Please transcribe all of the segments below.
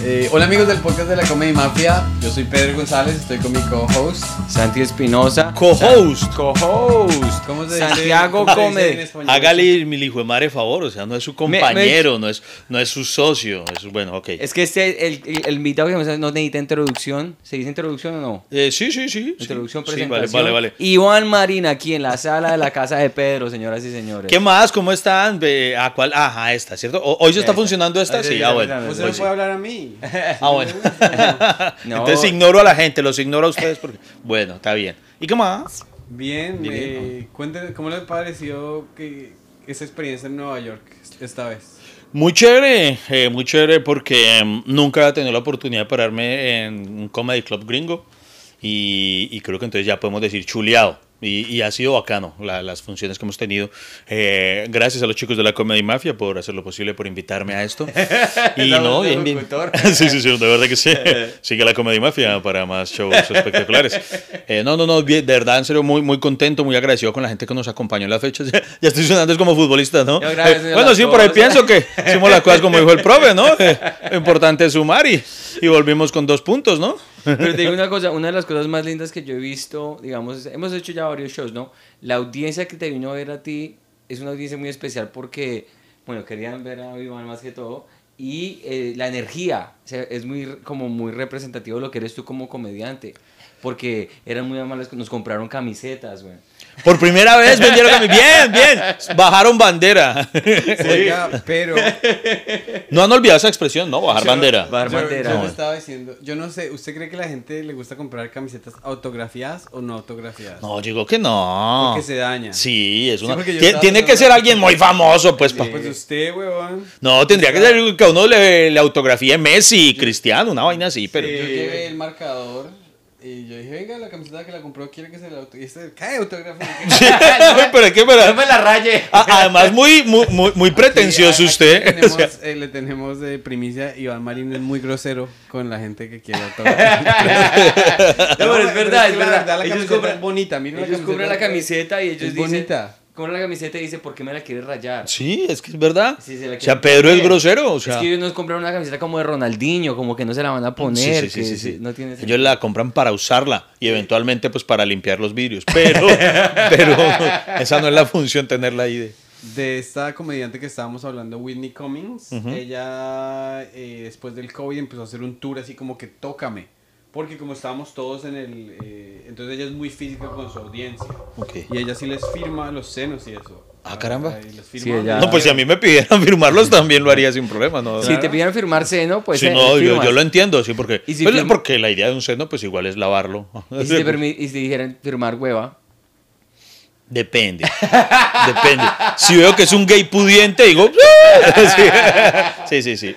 Eh, hola amigos del podcast de la Comedy Mafia, yo soy Pedro González, estoy con mi co-host. Santi Espinosa. Co-host. Co-host. ¿Cómo se dice? Santiago ¿Cómo se dice Comedy. en español? Hágale mi hijo de madre favor, o sea, no es su compañero, no, es, no es su socio. Es, bueno, ok. Es que este, el, el, el invitado que me no necesita introducción. ¿Se dice introducción o no? Eh, sí, sí, sí. sí. Introducción, Sí, presentación. vale, vale, vale. Iván Marín aquí en la sala de la casa de Pedro, señoras y señores. ¿Qué más? ¿Cómo están? Ve, ¿A cuál? Ajá, esta, ¿cierto? ¿O- ¿Hoy se está Esta. funcionando esta? Sí, Sí, sí, ah, bueno. Usted no sí. puede hablar a mí. Ah, bueno. No. Entonces ignoro a la gente, los ignoro a ustedes porque... Bueno, está bien. ¿Y qué más? Bien, Bien. eh, cuénteme, ¿cómo le pareció que esa experiencia en Nueva York esta vez? Muy chévere, eh, muy chévere porque em, nunca había tenido la oportunidad de pararme en un comedy club gringo y, y creo que entonces ya podemos decir chuleado. Y, y ha sido bacano la- las funciones que hemos tenido. Eh, gracias a los chicos de la Comedy Mafia por hacer lo posible por invitarme a esto. Y no, bien, bien. Sí, sí, sí, de verdad que sí. Sigue la Comedy Mafia para más shows espectaculares. Eh, no, no, no, de verdad, en serio, muy, muy contento, muy agradecido con la gente que nos acompañó en las fechas. Ya, ya estoy sonando es como futbolista, ¿no? Eh, bueno, sí, por ahí pienso que hicimos las cosas como dijo el profe, ¿no? Eh, lo importante es sumar y, y volvimos con dos puntos, ¿no? Pero te digo una cosa, una de las cosas más lindas que yo he visto, digamos, hemos hecho ya varios shows, ¿no? La audiencia que te vino a ver a ti es una audiencia muy especial porque, bueno, querían ver a Iván más que todo y eh, la energía o sea, es muy como muy representativo de lo que eres tú como comediante. Porque eran muy amables, nos compraron camisetas, güey. Por primera vez vendieron a mí. Bien, bien. Bajaron bandera. Oiga, pero... No han olvidado esa expresión, ¿no? Bajar yo- bandera. Bajar yo- bandera. Yo No. le estaba diciendo, yo no sé, ¿usted cree que a la gente le gusta comprar camisetas autografiadas o no autografiadas? No, digo que no. Porque se daña. Sí, es una. tiene que ser alguien muy famoso, pues. pa- Pues usted, huevón. No, tendría que ser que a uno le, le autografíe Messi, Cristiano, una vaina así, pero. Yo llevé el marcador y yo dije, venga, la camiseta que la compró quiere que se la auto... Y este, cae autógrafo. pero que, pero- No me la raye. además, muy, muy, muy, muy pretencioso aquí usted. Le tenemos, o sea, eh, le tenemos de primicia, Iván Marín es muy grosero con la gente que quiere autógrafo. No, pero es verdad, es que la verdad. La Ellos es bonita, mira Ellos compran la camiseta y ellos es dicen... bonita. Compran la camiseta y dicen, ¿por qué me la quieres rayar? sí, es que es verdad. Sí, se la o sea, Pedro es grosero. O sea, es que ellos nos compraron una camiseta como de Ronaldinho, como que no se la van a poner. sí, sí, que sí, sí, sí. No tiene Ellos la compran para usarla y eventualmente pues para limpiar los vidrios. Pero, pero esa no es la función tenerla ahí de... De esta comediante que estábamos hablando, Whitney Cummings, ella eh, después del COVID empezó a hacer un tour así como que tócame. Porque como estábamos todos en el... eh, entonces ella es muy física con su audiencia. Y ella sí les firma los senos y eso. Ah, caramba. Ahí les Sí, firma. ella- No, pues si a mí me pidieran firmarlos también lo haría sin problema, ¿no? Si te pidieran firmar seno, pues Sí, eh, no, yo, lo entiendo, sí, porque, ¿Y si pues, firma- porque la idea de un seno pues igual es lavarlo. Y si, te permi- y si te dijeran firmar hueva. Depende, depende. Si veo que es un gay pudiente, digo... sí, sí, sí.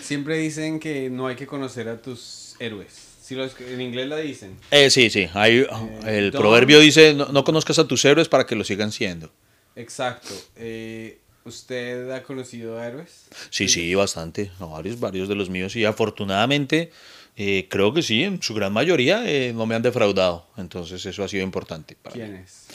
Siempre dicen que no hay que conocer a tus héroes. Si los, en inglés la dicen. Eh, sí, sí. Hay, el Don- proverbio dice, no, no conozcas a tus héroes para que lo sigan siendo. Exacto. Eh, ¿Usted ha conocido a héroes? Sí, sí, bastante. No, varios, varios de los míos. Y afortunadamente, eh, creo que sí, en su gran mayoría eh, no me han defraudado. Entonces eso ha sido importante. para mí. ¿Quiénes?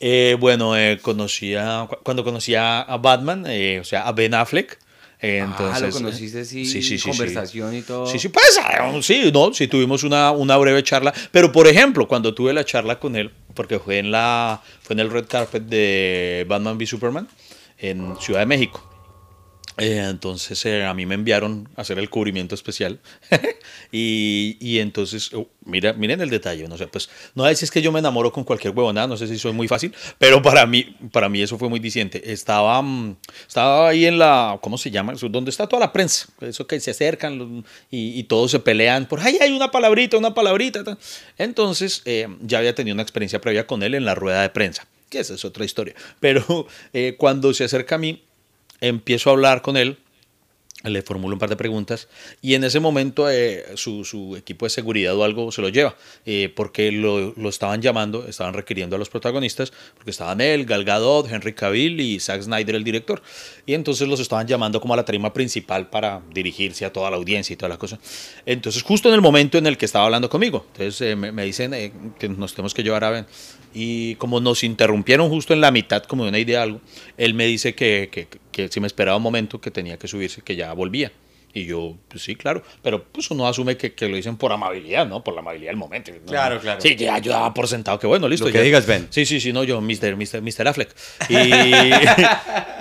Eh, bueno, eh, conocí a- cu- cuando conocí a, a Batman, eh, o sea, a Ben Affleck. Eh, entonces, ah, lo conociste así, sí, sí, sí, conversación y todo. Sí, sí, pues, ah, sí, no, sí, tuvimos una, una breve charla, pero por ejemplo, cuando tuve la charla con él, porque fue en, la, fue en el red carpet de Batman v Superman en Ciudad de México. Eh, entonces eh, a mí me enviaron a hacer el cubrimiento especial y, y entonces, oh, mira, miren el detalle, no sé, pues no sé si es que yo me enamoro con cualquier huevonada, no sé si soy muy fácil, pero para mí, para mí eso fue muy diciente. Estaba, mm, estaba ahí en la, ¿cómo se llama? Donde está toda la prensa, eso que se acercan y, y todos se pelean por, ay, hay una palabrita, una palabrita. tal". Entonces eh, ya había tenido una experiencia previa con él en la rueda de prensa, que esa es otra historia, pero eh, cuando se acerca a mí, empiezo a hablar con él, le formulo un par de preguntas y en ese momento eh, su, su equipo de seguridad o algo se lo lleva, eh, porque lo, lo estaban llamando, estaban requiriendo a los protagonistas, porque estaban él, Gal Gadot, Henry Cavill y Zack Snyder, el director, y entonces los estaban llamando como a la tarima principal para dirigirse a toda la audiencia y toda la cosa. Entonces justo en el momento en el que estaba hablando conmigo, entonces eh, me, me dicen eh, que nos tenemos que llevar a. Y como nos interrumpieron justo en la mitad, como de una idea de algo, él me dice que, que, que si me esperaba un momento que tenía que subirse, que ya volvía. Y yo, pues sí, claro. Pero pues uno asume que, que lo dicen por amabilidad, ¿no? Por la amabilidad del momento. ¿no? Claro, claro. Sí, ya yo daba por sentado que bueno, listo. Lo que ya. digas, Ben. Sí, sí, sí, no, yo, Mr. Mr. Mr. Affleck. Y,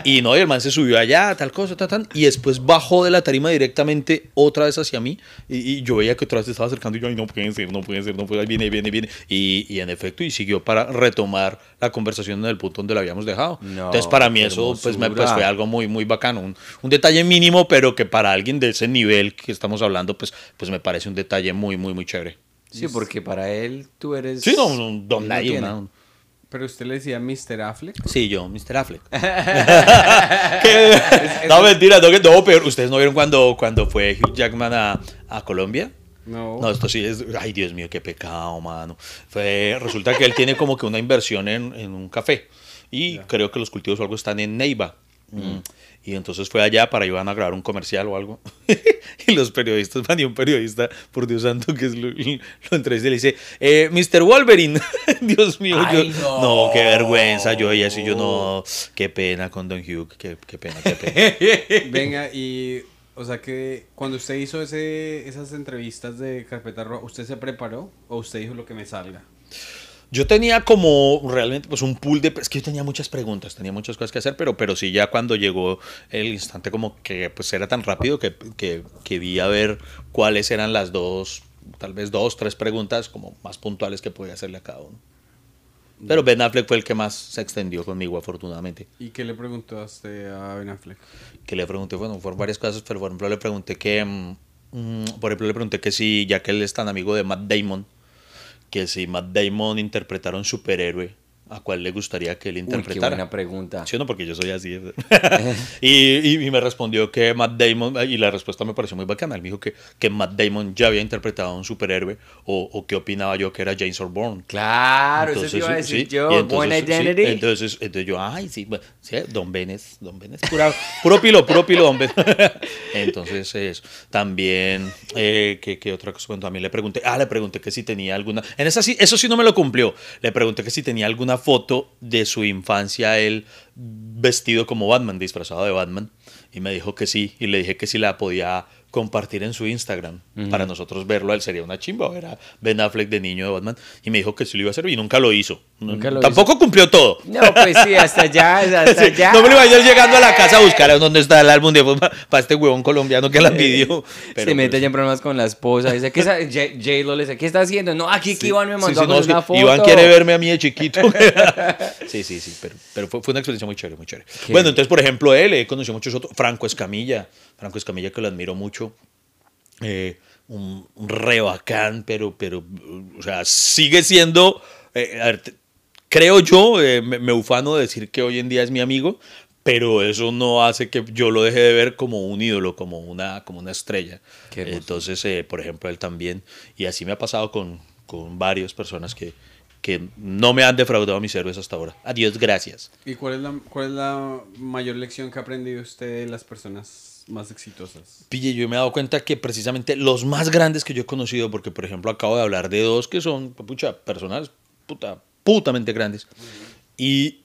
y no, y el man se subió allá, tal cosa, tal, tal. Y después bajó de la tarima directamente otra vez hacia mí. Y, y yo veía que otra vez se estaba acercando y yo, ay, no pueden ser, no pueden ser, no puede ser, viene, viene, viene. Y, y en efecto, y siguió para retomar la conversación en el punto donde la habíamos dejado. No, Entonces, para mí eso pues, me, pues, fue algo muy, muy bacano. Un, un detalle mínimo, pero que para alguien de ese nivel que estamos hablando, pues, pues me parece un detalle muy, muy, muy chévere. Sí, porque para él tú eres... Sí, no, no, don nadie, no. Pero usted le decía Mr. Affleck. Sí, yo, Mr. Affleck. ¿Qué? No, mentira, no, que- no, pero ustedes no vieron cuando, cuando fue Hugh Jackman a, a Colombia. No. No, esto sí es. Ay, Dios mío, qué pecado, mano. Fue, resulta que él tiene como que una inversión en, en un café. Y creo que los cultivos o algo están en Neiva. Mm. Y entonces fue allá para iban a grabar un comercial o algo. y los periodistas, van y un periodista, por Dios santo, que es lo, lo entrevista y le dice, eh, Mr. Wolverine. Dios mío, Ay, yo. no. No, qué vergüenza. Yo y así, yo no. Qué pena con Don Hugh. Qué, qué pena, qué pena. Venga, y. O sea que cuando usted hizo ese, esas entrevistas de Carpeta Roja, ¿usted se preparó o usted dijo lo que me salga? Yo tenía como realmente pues un pool de... Es que yo tenía muchas preguntas, tenía muchas cosas que hacer, pero, pero sí ya cuando llegó el instante como que pues era tan rápido que, que, que vi a ver cuáles eran las dos, tal vez dos, tres preguntas como más puntuales que podía hacerle a cada uno. Pero Ben Affleck fue el que más se extendió conmigo, afortunadamente. ¿Y qué le a usted a Ben Affleck? Que le pregunté, bueno, fueron varias cosas, pero por ejemplo le pregunté que... mm, mm, por ejemplo le pregunté que si, ya que él es tan amigo de Matt Damon, que si Matt Damon interpretara un superhéroe, ¿a cuál le gustaría que él Uy, qué interpretara? buena pregunta. Sí, no, porque yo soy así. y, y- y me respondió que Matt Damon, y la respuesta me pareció muy bacana. Él me dijo que, que Matt Damon ya había interpretado a un superhéroe, o, o qué opinaba yo que era James Osborne. Claro, eso te iba a sí, decir sí. yo. Entonces, Buena sí, identity. entonces, entonces yo, ay, sí, bueno, sí, Don Benes, Don Benes, pura- puro pilo, puro pilo, Don Benes. entonces, eso. También, eh, ¿qué, qué otra cosa? Bueno, también le pregunté, ah, le pregunté que si tenía alguna, en esa sí, eso sí no me lo cumplió. Le pregunté que si tenía alguna foto de su infancia, él vestido como Batman, disfrazado de Batman. Y me dijo que sí, y le dije que si la podía compartir en su Instagram para nosotros verlo, él sería una chimba, ver a Ben Affleck de niño de Batman. Y me dijo que sí lo iba a hacer y nunca lo hizo. Nunca lo Tampoco cumplió todo. No, pues sí, hasta allá, hasta Sí, allá. no me lo vaya llegando a la casa a buscar a dónde está el álbum de para este huevón colombiano que la pidió. Pero, se mete pues, ya en problemas con la esposa. Dice, ¿qué está? J- le dice, ¿qué está haciendo? No, aquí que Iván me mandó sí, a no, una foto. Iván quiere verme a mí de chiquito. sí, sí, sí, pero, pero fue, fue una experiencia muy chévere, muy chévere. Qué Bueno, entonces, por ejemplo, él, he conocido muchos otros. Franco Escamilla, Franco Escamilla que lo admiro mucho. Eh, un, un re bacán, pero, pero, o sea, sigue siendo, eh, a ver, te- creo yo, eh, me, me ufano de decir que hoy en día es mi amigo, pero eso no hace que yo lo deje de ver como un ídolo, como una, como una estrella. Entonces, eh, por ejemplo, él también, y así me ha pasado con, con varias personas que, que no me han defraudado mis héroes hasta ahora. Adiós, gracias. ¿Y cuál es la, cuál es la mayor lección que ha aprendido usted de las personas más exitosas? Pille, yo me he dado cuenta que precisamente los más grandes que yo he conocido, porque por ejemplo acabo de hablar de dos que son, pucha, personas puta, putamente grandes. Y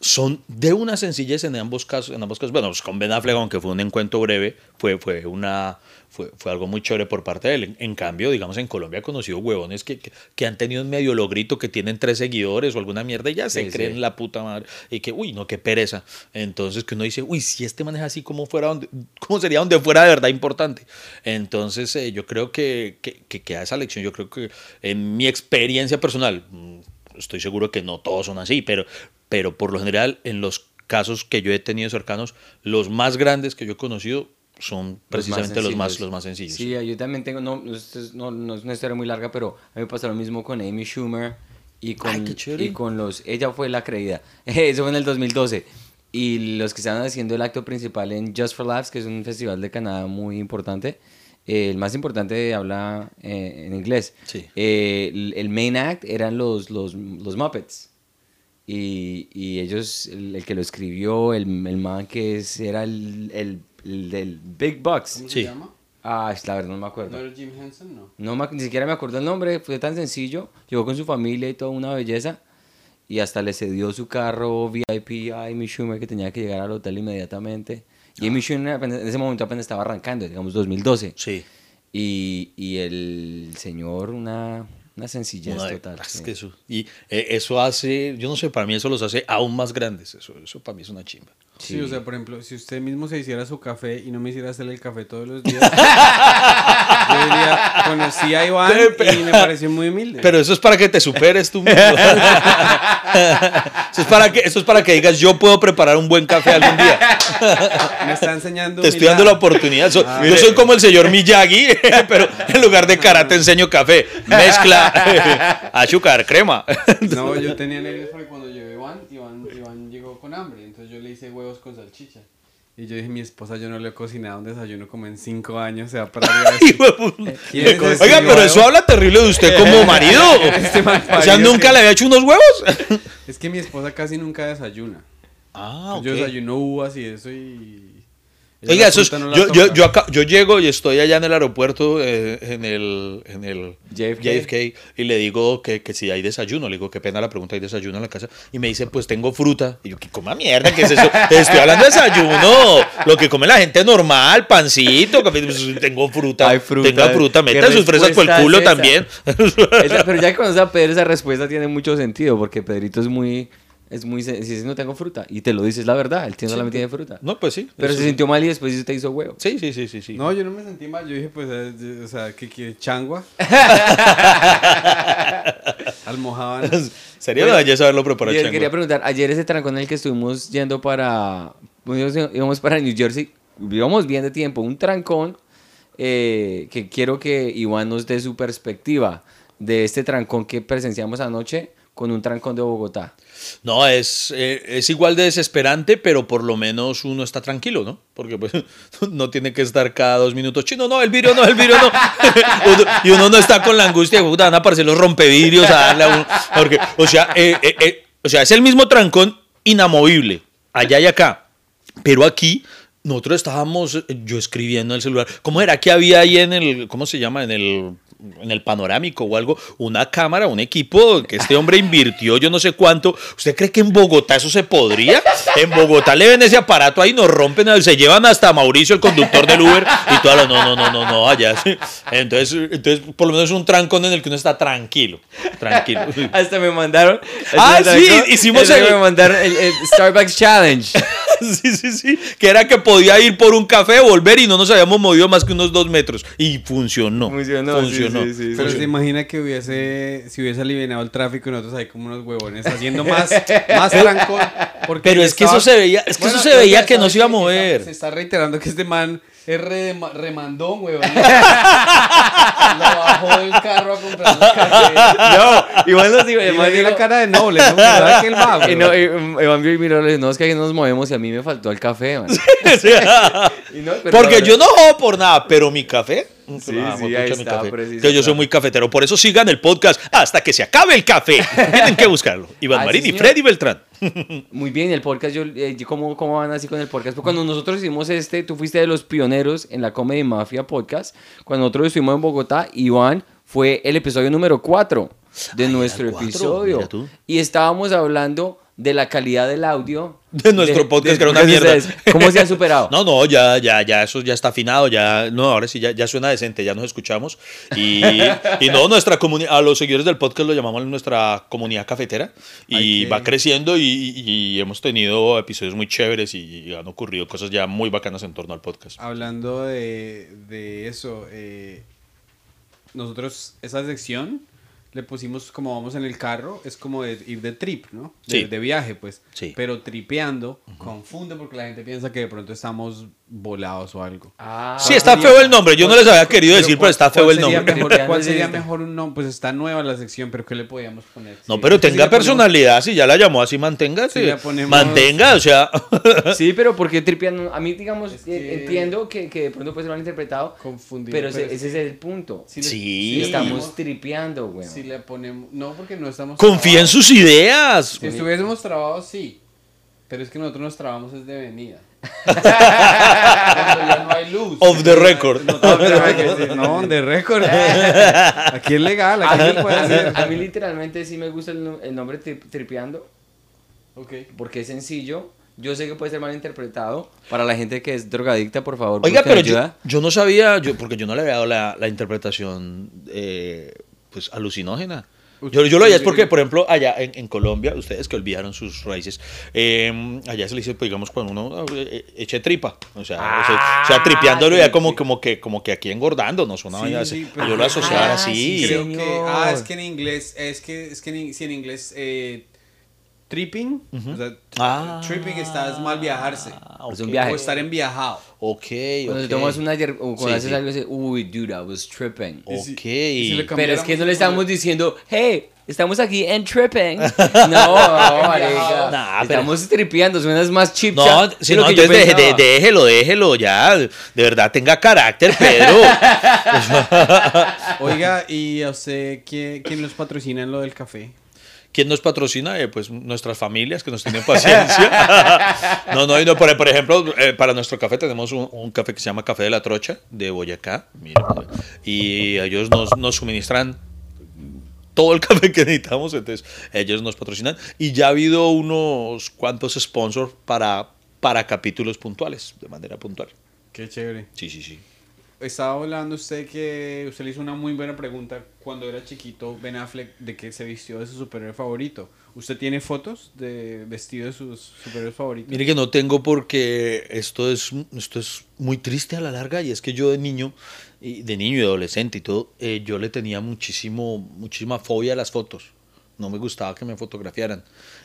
son de una sencillez en ambos casos. En ambos casos. Bueno, pues con Ben Affleck, aunque fue un encuentro breve, fue, fue, una, fue, fue algo muy chévere por parte de él. En, cambio, digamos, en Colombia he conocido huevones que, que, que han tenido un medio logrito, que tienen tres seguidores o alguna mierda y ya se Sí, creen sí. la puta madre. Y que, uy, no, qué pereza. Entonces, que uno dice, uy, si este maneja así, ¿cómo, fuera donde, cómo sería donde fuera de verdad importante? Entonces, eh, yo creo que, que, que queda esa lección. Yo creo que en mi experiencia personal, mm, estoy seguro que no todos son así, pero, pero por lo general, en los casos que yo he tenido cercanos, los más grandes que yo he conocido son precisamente los más, sencillos. los más sencillos. Sí, yo también tengo, no, no, esto es- no, no es una historia muy larga, pero a mí me pasó lo mismo con Amy Schumer y con, Ay, y con los, ella fue la creída, eso fue en el 2012. Y los que estaban haciendo el acto principal en Just for Laughs, que es un festival de Canadá muy importante, eh, el más importante habla eh, en inglés. Sí. Eh, el, el main act eran los, los, los Muppets. Y, y ellos, el, el que lo escribió, el, el man que es, era el, el, el del Big Bucks. ¿Cómo Sí. se llama? Ah, la verdad no me ¿No acuerdo. era Jim Henson? No. No me- ni siquiera me acuerdo el nombre, fue tan sencillo. Llegó con su familia y toda una belleza. y hasta le cedió su carro VIP a Amy Schumer que tenía que llegar al hotel inmediatamente. Y Amy Schumer apenas- en ese momento apenas estaba arrancando, digamos 2012. Sí. Y, y el señor, una, una sencillez Una total. es sí. que eso, y eh, eso hace, yo no sé, para mí eso los hace aún más grandes. Eso, eso para mí es una chimba. Sí, o sea, por ejemplo, si usted mismo se hiciera su café y no me hiciera hacerle el café todos los días, yo diría, conocí a Iván y me pareció muy humilde. Pero eso es para que te superes tú mismo. eso, es para que, eso es para que digas, yo puedo preparar un buen café algún día. me está enseñando Te estoy dando la oportunidad. So- Ah, yo mire. soy como el señor Miyagi, pero en lugar de karate enseño café. Mezcla azúcar, crema. No, yo tenía nervios porque cuando llegó Iván, Iván, Iván llegó con hambre, entonces yo le hice huevos con salchicha. Y yo dije, mi esposa, yo no le he cocinado un desayuno como en cinco años, se va a parar y va a decir, Hijo de puta. ¿Quién es Oiga, pero eso habla terrible de usted como marido. Este O sea, ¿nunca que- le había hecho unos huevos? Es que mi esposa casi nunca desayuna. Ah, Yo desayuno uvas y eso y... Oiga, eso es, no yo, yo, yo, acá- yo llego y estoy allá en el aeropuerto, eh, en el, en el JFK. y le digo que, que si hay desayuno. Le digo, qué pena la pregunta, ¿hay desayuno en la casa? Y me dice, pues tengo fruta. Y yo, ¿qué coma mierda? ¿Qué es eso? Estoy hablando de desayuno. Lo que come la gente normal, pancito, café, pues, tengo fruta. Hay fruta. Tenga fruta, ¿Qué meta sus fresas por el culo es también. Esa- pero ya que conoces a Pedro, esa respuesta tiene mucho sentido, porque Pedrito es muy... Es muy si no tengo fruta, y te lo dices la verdad, el tío no la tiene fruta. No, pues sí. Pero se sí. sintió mal y después te hizo huevo. Sí, sí, sí, sí. sí. No, yo no me sentí mal, yo dije, pues, eh, yo- o sea, ¿qué quiere? ¿Changua? Almohábanas. Sería Bueno, una belleza haberlo preparado. Él chango. quería preguntar, ayer ese trancón en el que estuvimos yendo para, íbamos íbamos para New Jersey, íbamos bien de tiempo, un trancón eh, que quiero que Iván nos dé su perspectiva de este trancón que presenciamos anoche con un trancón de Bogotá. No, es, eh, es igual de desesperante, pero por lo menos uno está tranquilo, ¿no? Porque pues no tiene que estar cada dos minutos, chino, no, el vidrio no, el vidrio no. Y uno no está con la angustia puta, van a aparecer los rompevidrios a darle a uno. Porque, o sea, eh, eh, o sea, es el mismo trancón inamovible, allá y acá. Pero aquí nosotros estábamos, yo escribiendo en el celular, ¿cómo era que había ahí en el, ¿cómo se llama? En el, en el panorámico o algo, una cámara, un equipo que este hombre invirtió yo no sé cuánto. ¿Usted cree que en Bogotá eso se podría? En Bogotá le ven ese aparato ahí, nos rompen, se llevan hasta Mauricio, el conductor del Uber, y todo lo, no, no, no, no, no, allá. sí. Entonces, entonces, por lo menos es un trancón en el que uno está tranquilo, tranquilo. Hasta me mandaron. Ah, sí, trancón, hicimos el- Me mandaron el, el Starbucks Challenge. Sí, sí, sí. Que era que podía ir por un café, volver y no nos habíamos movido más que unos dos metros. Y funcionó. Funcionó, Funcionó. sí, sí, sí. Pero se imagina que hubiese, si hubiese aliviado el tráfico y nosotros ahí como unos huevones haciendo más, más trancón. Pero es que eso se veía- es que eso se veía que no se iba a mover. Se está reiterando que este man es re- remandón, huevón. Lo bajó del carro a comprar un café. No, Iván nos dijo, Y Iván dio la cara de noble, ¿no? ¿Sabes que él va, Y no, y, Iván vio y miró, le dijo, no, es que ahí nos movemos y a mí me faltó el café, man. Y no, pero Porque yo verdad- no jodo por nada, pero mi café. Sí, Ah, sí, ahí está, Que yo soy muy cafetero. Por eso sigan el podcast hasta que se acabe el café. Tienen que buscarlo. Iván Marín y. Freddy Beltrán. Muy bien, el podcast, yo, eh, yo- ¿cómo, ¿cómo van así con el podcast? Pues cuando nosotros hicimos este, tú fuiste de los pioneros en la Comedy Mafia podcast. Cuando nosotros estuvimos en Bogotá, Iván fue el episodio número 4 de Ay, nuestro cuatro, episodio. Y estábamos hablando de la calidad del audio. De nuestro podcast, que era una mierda. ¿Cómo se han superado? No, no, ya, ya, ya, eso ya está afinado, ya, no, ahora sí, ya, ya suena decente, ya nos escuchamos. Y, y no, nuestra comunidad, a los seguidores del podcast lo llamamos nuestra comunidad cafetera y Ay, va creciendo y, y- y hemos tenido episodios muy chéveres y, han ocurrido cosas ya muy bacanas en torno al podcast. Hablando de, de eso, eh, nosotros esa sección le pusimos como vamos en el carro, es como de ir de trip, ¿no? De, Sí. de viaje, pues. Sí. Pero tripeando confunde porque la gente piensa que de pronto estamos volados o algo. Ah, Sí, está sería- feo el nombre, yo no les había querido decir, pero ¿cuál- está feo el nombre. mejor- ¿Cuál sería mejor un nombre? Pues está nueva la sección, pero ¿qué le podíamos poner? No, Sí. pero si tenga ponemos- personalidad, si ya la llamó así, mantenga. Si ponemos- Mantenga, o sea. Sí, pero porque tripeando, a mí digamos, Es que- eh, entiendo que, que de pronto puede ser mal interpretado, Confundido, pero, ese, pero es ese es el punto. Si le- Sí. Estamos tripeando, güey. Si le ponemos... No, porque no estamos... Confía en sus ideas. Si estuviésemos trabados, sí. Pero es que nosotros nos trabamos es de venida. Cuando ya no hay luz. Of the record. No, no, de récord. Aquí es legal, A aquí mí, se puede a mí- hacer. a mí literalmente sí me gusta el, no- el nombre tri- tripeando Ok. porque es sencillo. Yo sé que puede ser mal interpretado. Para la gente que es drogadicta, por favor, Oiga, pero yo, yo no sabía, yo, porque yo no le había dado la, la interpretación eh, pues alucinógena. Yo, yo lo veía es porque, por ejemplo, allá en, en Colombia, ustedes que olvidaron sus raíces, eh, allá se le dice, pues, digamos, cuando uno eh, eche tripa, o sea, o sea, o sea, tripeándolo sí, ya como, sí. como, que, como que aquí engordando, no suena Sí, vaina sí, así. Yo lo asociaba Ah, así. sí, Creo señor. que. Ah, es que en inglés. Es que, es que en, si en inglés. Eh, tripping. O sea, Ah. tripping está es mal viajarse. Ah, Es un viaje. O estar en viajado. Ok, Cuando ok. tomas una o cuando Sí, haces sí. algo y dices, uy, dude, I was tripping. Y si- Ok. si Pero es que no le estamos diciendo, hey, estamos aquí en tripping. No, no. Nah, pero- estamos tripeando, suenas más chip No, si de no, entonces deje- de- pensaba. déjelo, déjelo ya. De verdad, tenga carácter, Pedro. Oiga, ¿y a usted quién, quién los patrocina en lo del café? ¿Quién nos patrocina? Eh, pues nuestras familias que nos tienen paciencia. no, no, y no, por, por ejemplo, eh, para nuestro café tenemos un, un café que se llama Café de la Trocha de Boyacá. Mira, y ellos nos, nos suministran todo el café que necesitamos, entonces ellos nos patrocinan. Y ya ha habido unos cuantos sponsors para, para capítulos puntuales, de manera puntual. Qué chévere. Sí, sí, sí. Estaba hablando usted que usted le hizo una muy buena pregunta cuando era chiquito, Ben Affleck, de que se vistió de su superhéroe favorito. ¿Usted tiene fotos de vestido de sus superhéroes favoritos? Mire que no tengo porque esto es, esto es muy triste a la larga y es que yo de niño, y de niño y adolescente y todo, eh, yo le tenía muchísimo, muchísima fobia a las fotos. No me gustaba que me fotografiaran.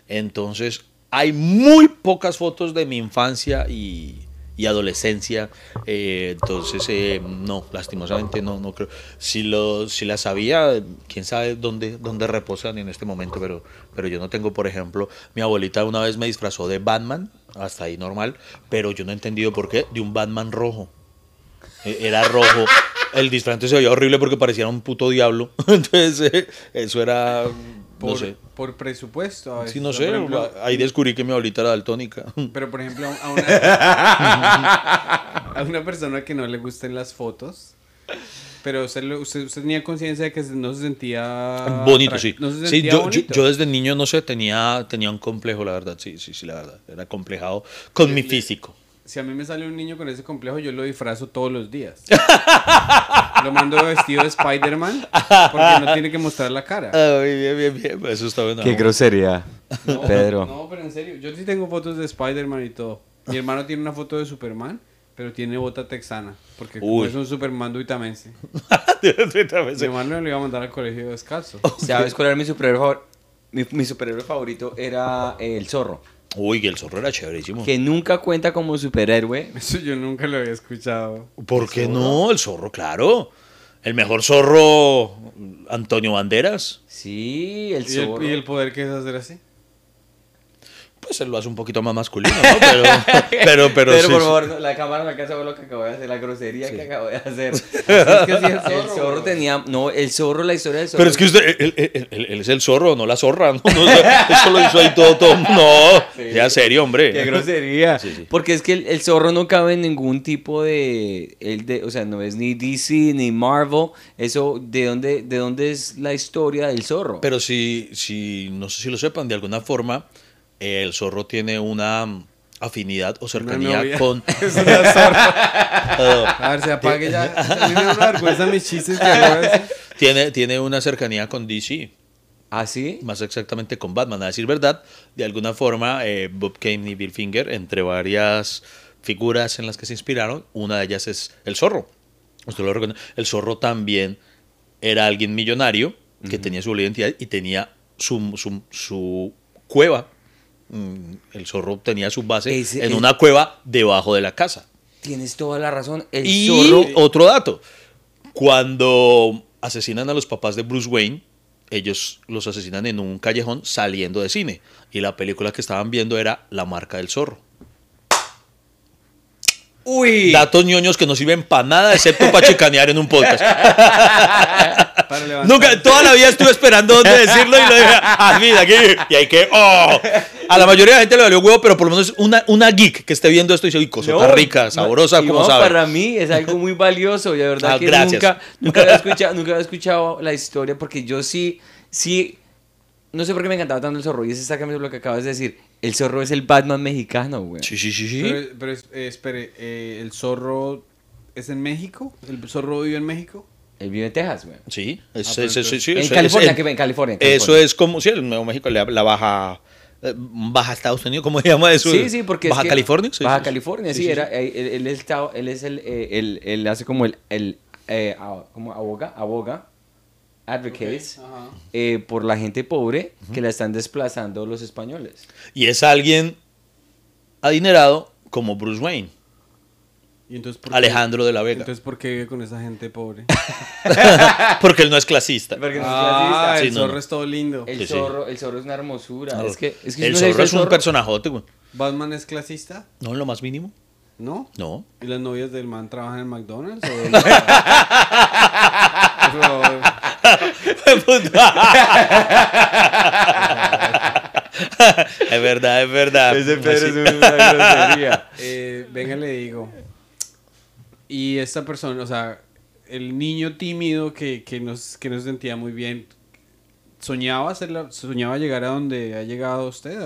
Entonces, hay muy pocas fotos de mi infancia y, y adolescencia. eh, entonces, eh, no, lastimosamente no, no creo. Si, lo, si las sabía, quién sabe dónde, dónde reposan en este momento, pero, pero yo no tengo, por ejemplo, mi abuelita una vez me disfrazó de Batman, hasta ahí normal, pero yo no he entendido por qué, de un Batman rojo. Eh, Era rojo. El disfraz se veía horrible porque parecía un puto diablo. Entonces, eh, eso era. Por, No sé. por presupuesto. a Sí, no sé. ejemplo, Ahí descubrí que mi abuelita era daltónica. Pero por ejemplo, a una, a una persona que no le gusten las fotos, pero usted, usted, usted tenía conciencia de que no se sentía Bonito, sí. No se Sí, sentía yo, yo, bonito. yo desde niño, no sé, tenía, tenía un complejo, la verdad. Sí, sí, sí, la verdad. Era complejado con mi físico. Si a mí me sale un niño con ese complejo, yo lo disfrazo todos los días. lo mando vestido de Spider-Man porque no tiene que mostrar la cara. Ay, bien, bien, bien. Eso está bueno. grosería, No, Pedro. No, pero en serio, yo sí tengo fotos de Spider-Man y todo. Mi hermano tiene una foto de Superman, pero tiene bota texana, porque como Uy. es un Superman duitamense. Pues Mi hermano le iba a mandar al colegio descalzo. ¿Sabes cuál era mi superhéroe favorito? Mi, mi superhéroe favorito era eh, el zorro. Uy, que el zorro era chéverísimo. Que nunca cuenta como superhéroe. Eso yo nunca lo había escuchado. ¿Por qué no? El zorro, claro. El mejor zorro, Antonio Banderas. Sí, el ¿Y el, zorro. y el poder que es hacer así? Pues él lo hace un poquito más masculino, ¿no? Pero, pero, pero, Pedro, sí, por sí. favor, la cámara no alcanza a ver lo que acabo de hacer, la grosería que acabo de hacer. Es que es el el zorro, tenía. No, el zorro, la historia del zorro. Pero es que usted, él, él- él- él es el zorro, no la zorra. ¿no? No, eso lo hizo ahí todo, todo. No, ya serio, hombre. Qué grosería. Sí, sí. Porque es que el, el zorro no cabe en ningún tipo de, el de. O sea, no es ni DC ni Marvel. Eso, ¿de dónde, de dónde es la historia del zorro? Pero si, si, no sé si lo sepan, de alguna forma, el zorro tiene una afinidad o cercanía con... Es una zorra. A ver, se apague ya. A mí me da una vergüenza mis chistes que decir. tiene, tiene una cercanía con DC. ¿Ah, sí? más exactamente con Batman. A decir verdad, de alguna forma, eh, Bob Kane y Bill Finger, entre varias figuras en las que se inspiraron, una de ellas es el zorro. Usted lo reconoce. El zorro también era alguien millonario que tenía su identidad y tenía su, su, su cueva. Mm, El zorro tenía su base en una cueva debajo de la casa. Tienes toda la razón. El Y zorro. otro dato, cuando asesinan a los papás de Bruce Wayne, ellos los asesinan en un callejón saliendo de cine. Y la película que estaban viendo era La marca del zorro. Uy. Datos ñoños que no sirven para nada excepto para chicanear en un podcast. Para levantar. Nunca, toda la vida estuve esperando dónde decirlo y lo dije, ah, mira, aquí. Y hay que, oh. A la mayoría de la gente le valió huevo, pero por lo menos una, una geek que esté viendo esto y dice, uy, cosa No, rica, no, sabrosa, como Iván, sabe. Para mí es algo muy valioso y de verdad Ah, que gracias. nunca, nunca, había escuchado, nunca había escuchado la historia porque yo sí, sí, no sé por qué me encantaba tanto el zorro y es exactamente lo que acabas de decir. El zorro es el Batman mexicano, güey. Sí, sí, sí, sí. Pero, eh, espere, eh, ¿el zorro es en México? ¿El zorro vive en México? Él vive en Texas, güey. Sí, es- Ah, es- es- sí, sí, En California, es- que en California. en Eso California. es como, sí, el Nuevo México, la, la baja, eh, baja Estados Unidos, ¿cómo se llama eso? Sí, sí, porque es Baja que- California. Sí, Baja sí, California, sí, era, eh, Él, él está- él es el, eh, él, él hace como el, el eh, a- como aboga, aboga, advocates, eh, por la gente pobre que la están desplazando los españoles. Y es alguien adinerado como Bruce Wayne, ¿Y entonces por qué- Alejandro de la Vega. Entonces, ¿por qué vive con esa gente pobre? Porque él no es clasista. Porque no es ah, clasista. el Sí, no, zorro no. es todo lindo. El Sí, sí. zorro, el zorro es una hermosura. Es que, es que si el no se zorro es un personajote, güey. ¿Batman es clasista? No en lo más mínimo. ¿No? No. ¿Y las novias del man trabajan en McDonald's? ¿O dónde? Por favor. es verdad, es verdad. Ese Pedro es una grosería. Eh, venga, le digo. Y esta persona, o sea, el niño tímido que, que, nos, que nos sentía muy bien, ¿soñaba, hacer la- ¿soñaba llegar a donde ha llegado usted?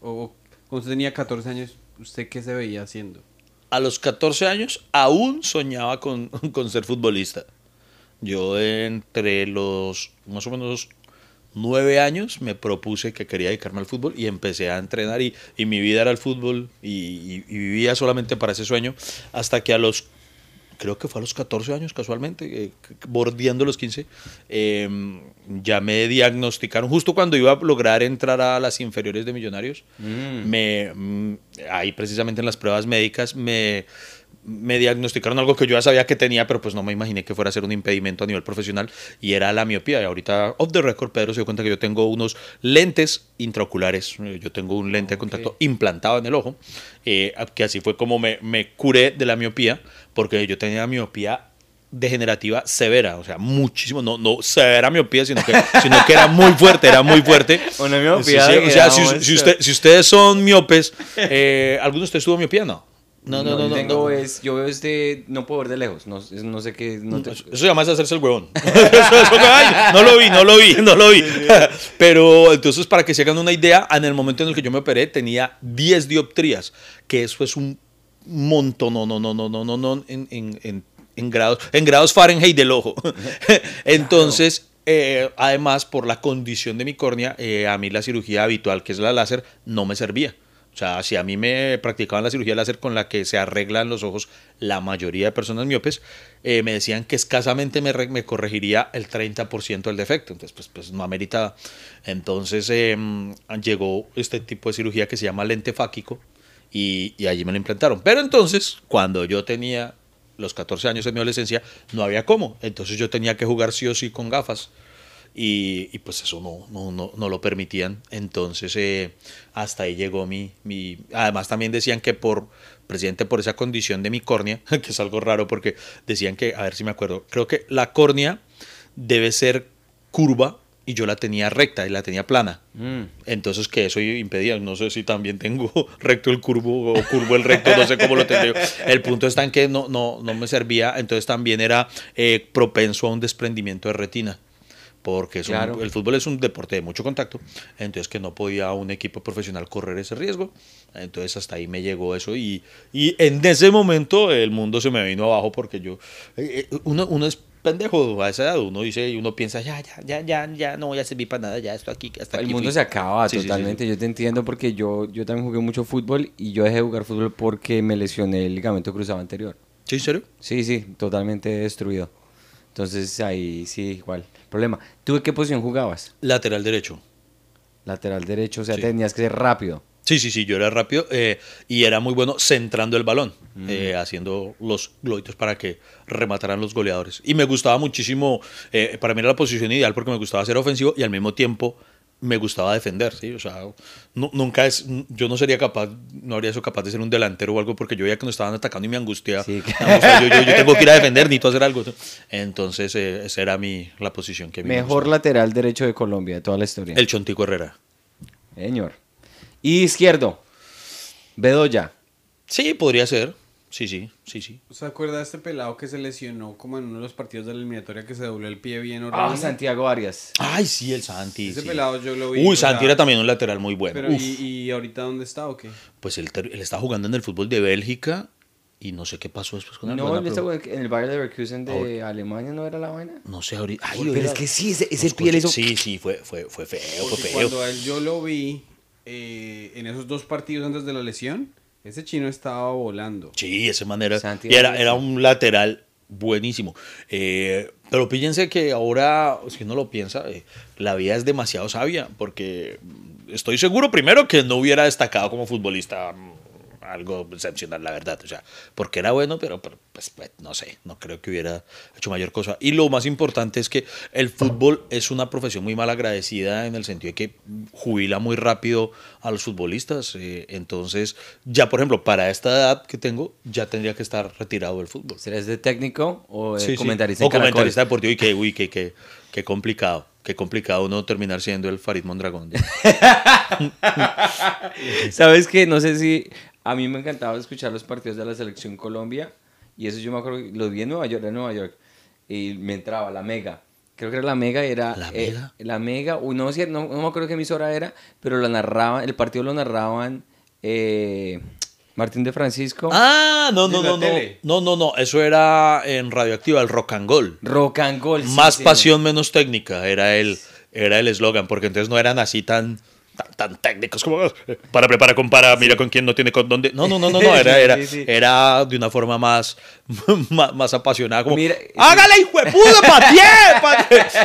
¿O, cuando tenía 14 años, usted qué se veía haciendo? A los 14 años aún soñaba con, con ser futbolista. Yo entre los más o menos nueve años me propuse que quería dedicarme al fútbol y empecé a entrenar y, y mi vida era el fútbol y- y vivía solamente para ese sueño hasta que a los, creo que fue a los 14 años casualmente, eh, bordeando los 15, eh, ya me diagnosticaron justo cuando iba a lograr entrar a las inferiores de Millonarios Mm. me mm, ahí precisamente en las pruebas médicas me, me diagnosticaron algo que yo ya sabía que tenía, pero pues no me imaginé que fuera a ser un impedimento a nivel profesional y era la miopía. Y ahorita, off the record, Pedro se dio cuenta que yo tengo unos lentes intraoculares. Eh, Yo tengo un lente de contacto implantado en el ojo, eh, que así fue como me, me curé de la miopía, porque yo tenía miopía degenerativa severa, o sea, muchísimo, no, no severa miopía, sino que, sino que era muy fuerte, era muy fuerte. Una miopía Sí, sí, o sea, si, si usted- si ustedes son miopes, eh, ¿alguno de ustedes tuvo miopía? No. No, no, no, yo no. tengo no. es, yo veo este, no puedo ver de lejos, no, es- no sé qué, no te- Eso se llama hacerse el huevón. Eso- ay, no lo vi, no lo vi, no lo vi. Pero entonces, para que se hagan una idea, en el momento en el que yo me operé tenía 10 dioptrías, que eso es un montón, no, no, no, no, no, no, no, en, en- en- en grados, en grados Fahrenheit del ojo. Entonces, eh, además, por la condición de mi córnea, eh, a mí la cirugía habitual, que es la láser, no me servía. O sea, si a mí me practicaban la cirugía láser con la que se arreglan los ojos la mayoría de personas miopes, eh, me decían que escasamente me, re- me corregiría el 30% del defecto. Entonces, pues, pues no ameritaba. Entonces, eh, llegó este tipo de cirugía que se llama lente fáquico y, allí me lo implantaron. Pero entonces, cuando yo tenía los 14 años en mi adolescencia, no había cómo. Entonces yo tenía que jugar sí o sí con gafas. Y, y pues eso no, no, no, no lo permitían. Entonces eh, hasta ahí llegó mi, mi... Además también decían que por, presidente, por esa condición de mi córnea, que es algo raro porque decían que, a ver si me acuerdo, creo que la córnea debe ser curva y yo la tenía recta y la tenía plana. Mm. Entonces que eso impedía, no sé si también tengo recto el curvo o curvo el recto, no sé cómo lo tendré. El punto está en que no, no, no me servía, entonces también era eh, propenso a un desprendimiento de retina. Porque es un- Claro. el fútbol es un deporte de mucho contacto, entonces que no podía un equipo profesional correr ese riesgo. Entonces hasta ahí me llegó eso y, y en ese momento el mundo se me vino abajo porque yo, eh, eh, uno, uno es pendejo a esa edad, uno dice uno piensa, ya, ya, ya, ya, ya no voy a servir para nada, ya esto aquí, hasta El aquí mundo fui". se acaba Sí, sí, sí, totalmente, sí. yo te entiendo porque yo, yo también jugué mucho fútbol y yo dejé de jugar fútbol porque me lesioné el ligamento cruzado anterior. ¿Sí, en serio? Sí, sí, totalmente destruido. Entonces ahí sí, igual. Problema. ¿Tú de qué posición jugabas? Lateral derecho. Lateral derecho, o sea, tenías que ser rápido. Sí, sí, sí, yo era rápido eh, y era muy bueno centrando el balón, Mm. eh, haciendo los gloitos para que remataran los goleadores. Y me gustaba muchísimo, eh, para mí era la posición ideal porque me gustaba ser ofensivo y al mismo tiempo me gustaba defender, ¿sí? O sea, nu- nunca es, yo no sería capaz, no habría sido capaz de ser un delantero o algo porque yo veía que nos estaban atacando y me angustia. Sí, me angustia, yo, yo- yo tengo que ir a defender, necesito hacer algo. Entonces, eh, esa era mi, la posición que a mí me Mejor lateral derecho de Colombia de toda la historia. El Chontico Herrera. Señor. Y izquierdo. Bedoya. Sí, podría ser. Sí, sí, sí, sí. ¿Se acuerda de este pelado que se lesionó como en uno de los partidos de la eliminatoria que se dobló el pie bien Ah, horrible? Santiago Arias. Ay, sí, el Santi. Ese sí. pelado yo lo vi. Uy, Santi era también un lateral muy bueno. Pero. ¿y, ¿y ahorita dónde está o qué? Pues él, él está jugando en el fútbol de Bélgica y no sé qué pasó después con él. No, él en el Bayer Leverkusen de Alemania, ¿no era la vaina? No sé ahorita. Ay, Pero es que sí, ese, ese pie le hizo... Sí, sí, fue, fue, fue feo, fue feo. cuando a él yo lo vi eh, en esos dos partidos antes de la lesión, ese chino estaba volando. Sí, ese manera. Y era, era un lateral buenísimo. Eh, pero fíjense que ahora, si uno lo piensa, eh, la vida es demasiado sabia, porque estoy seguro primero que no hubiera destacado como futbolista mm, algo excepcional, la verdad. O sea, porque era bueno, pero, pero, pues, pues, no sé, no creo que hubiera hecho mayor cosa. Y lo más importante es que el fútbol es una profesión muy mal agradecida en el sentido de que jubila muy rápido a los futbolistas. eh, entonces, ya por ejemplo, para esta edad que tengo, ya tendría que estar retirado del fútbol. ¿Serás de técnico o de Sí, sí. comentarista O comentarista deportivo y que, uy, que, que, que complicado. Qué complicado uno terminar siendo el Farid Mondragón. ¿Sabes qué? No sé si... A mí me encantaba escuchar los partidos de la Selección Colombia. Y eso yo me acuerdo, los vi en Nueva York, en Nueva York. Y me entraba la Mega. Creo que era la Mega, era... ¿La eh, Mega? la Mega, uy, no, sé, no, no me acuerdo qué emisora era, pero la narraban, el partido lo narraban eh, Martín de Francisco. ah, no, ¿De no, no, no. No, no, no. Eso era en Radioactiva, el Rock and Gold. Rock and Más sí. pasión, menos técnica. Era el era el eslogan, porque entonces no eran así tan, tan, tan técnicos como para, prepara, compara, mira con quién no tiene con dónde. No, no, no, no, no. Era, era, Sí, sí. era de una forma más, más, más apasionada. Como, Mira, ¡hágale, hijo de puta!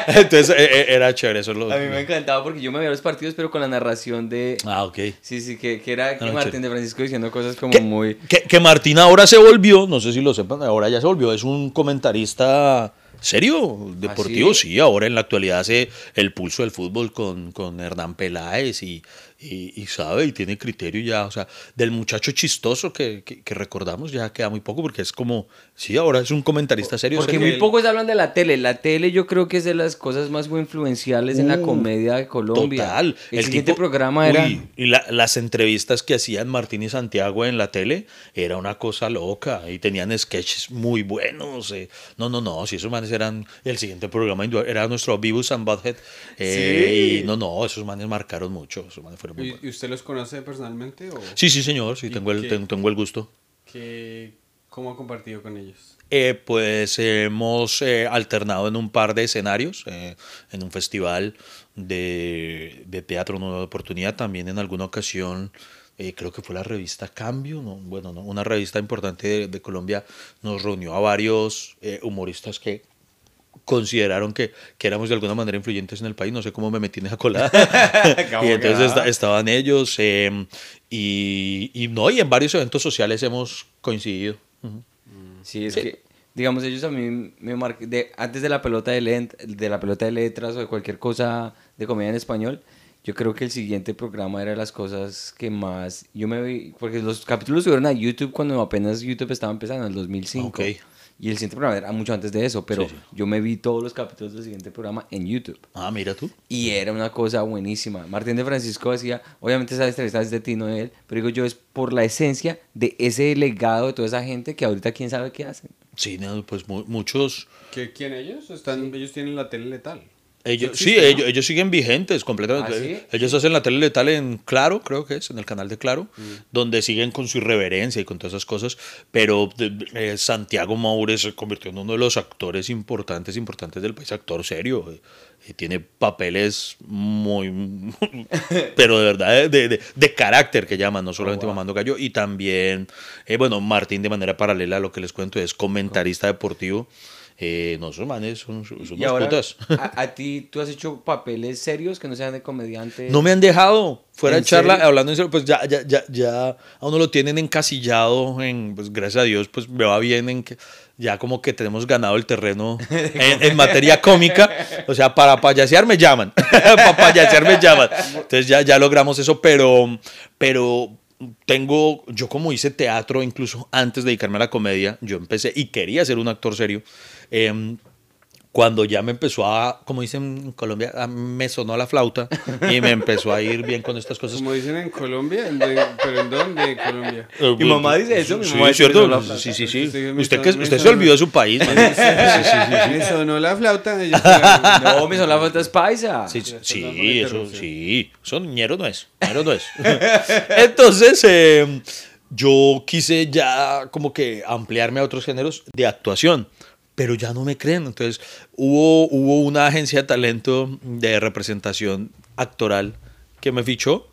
Entonces eh, eh, era chévere. Eso es lo- A mí me encantaba porque yo me veía los partidos, pero con la narración de... Ah, ok. Sí, sí, que, que era que Ah, Martín chévere. de Francisco diciendo cosas como Que, muy... que, que Martín ahora se volvió, no sé si lo sepan, ahora ya se volvió, es un comentarista serio, deportivo, sí? sí? ahora en la actualidad hace el pulso del fútbol con, con Hernán Peláez y, y, y sabe y tiene criterio ya, o sea, del muchacho chistoso que, que, que recordamos ya queda muy poco porque es como, sí, ahora es un comentarista serio. Porque serio. muy pocos hablan de la tele. La tele yo creo que es de las cosas más influenciales en la Uh, comedia de Colombia. Total. El, siguiente tipo- programa era... Uy, y la- las entrevistas que hacían Martín y Santiago en la tele era una cosa loca y tenían sketches muy buenos. eh. No, no, no, si esos manes eran. El siguiente programa era nuestro Beavis and Butthead. eh, Sí. Y no, no, esos manes marcaron mucho. Esos manes fueron muy ¿Y, usted los conoce personalmente o Sí, sí, señor, sí, ¿Y tengo el, qué? tengo el gusto. qué, cómo ha compartido con ellos? Eh, pues hemos eh, alternado en un par de escenarios, eh, en un festival de, de teatro Nueva Oportunidad, también en alguna ocasión, eh, creo que fue la revista Cambio, no, bueno, no, una revista importante de, de Colombia, nos reunió a varios eh, humoristas que consideraron que, que éramos de alguna manera influyentes en el país, no sé cómo me metí en esa colada. y entonces esta- estaban ellos, eh, y, y no, y en varios eventos sociales hemos coincidido. Sí, es Sí. que, digamos, ellos a mí me marcan, antes de la pelota de, lent- de la pelota de letras o de cualquier cosa de comedia en español, yo creo que el siguiente programa era las cosas que más, yo me vi, porque los capítulos subieron a YouTube cuando apenas YouTube estaba empezando, en el 2005. Ok. Y el siguiente programa era mucho antes de eso, pero Sí, sí. yo me vi todos los capítulos del siguiente programa en YouTube. Ah, mira tú. Y era una cosa buenísima. Martín de Francisco decía, obviamente esa entrevista es de ti, no de él, pero digo yo, es por la esencia de ese legado de toda esa gente que ahorita quién sabe qué hacen. Sí, no, pues mu- muchos. ¿Qué, ¿Quién ellos? Están, Ellos tienen la tele letal. Ellos, Sí ¿no? ellos, ellos siguen vigentes completamente. ¿Ah, sí? Ellos hacen la tele letal en Claro, creo que es, en el canal de Claro, Mm. donde siguen con su irreverencia y con todas esas cosas. Pero eh, Santiago Moure se convirtió en uno de los actores importantes, importantes del país, actor serio. eh, tiene papeles muy. pero de verdad, de, de- de carácter que llaman, no solamente wow. mamando gallo. Y también, eh, bueno, Martín, de manera paralela a lo que les cuento, es comentarista deportivo. Eh, no, esos manes son, son Y ahora, putas. a, a ti, ¿tú has hecho papeles serios que no sean de comediante? No me han dejado. Fuera ¿En de charla, serio? hablando en serio, pues ya, ya, ya, ya a uno lo tienen encasillado en, pues gracias a Dios, pues me va bien en que ya como que tenemos ganado el terreno en, en materia cómica. O sea, para payasear me llaman. para payasear me llaman. Entonces ya, ya logramos eso, pero, pero tengo, yo como hice teatro incluso antes de dedicarme a la comedia, yo empecé y quería ser un actor serio. Em, cuando ya me empezó a, como dicen en Colombia, a- me sonó la flauta y me empezó a ir bien con estas cosas. Como dicen en Colombia, ¿en dónde- ¿pero en dónde en Colombia? Mi mamá dice eso, mi Sí, mamá dice cierto. la flauta. Sí, sí, sí. Usted, que, me usted se olvidó de su país. man. Sí, sí, sí, sí. Me sonó la flauta. No, me sonó la falta es paisa. Sí, eso sí. Eso ñero no es. ñero no es. Entonces, eh, yo quise ya como que ampliarme a otros géneros de actuación, pero ya no me creen. Entonces, hubo, hubo una agencia de talento de representación actoral que me fichó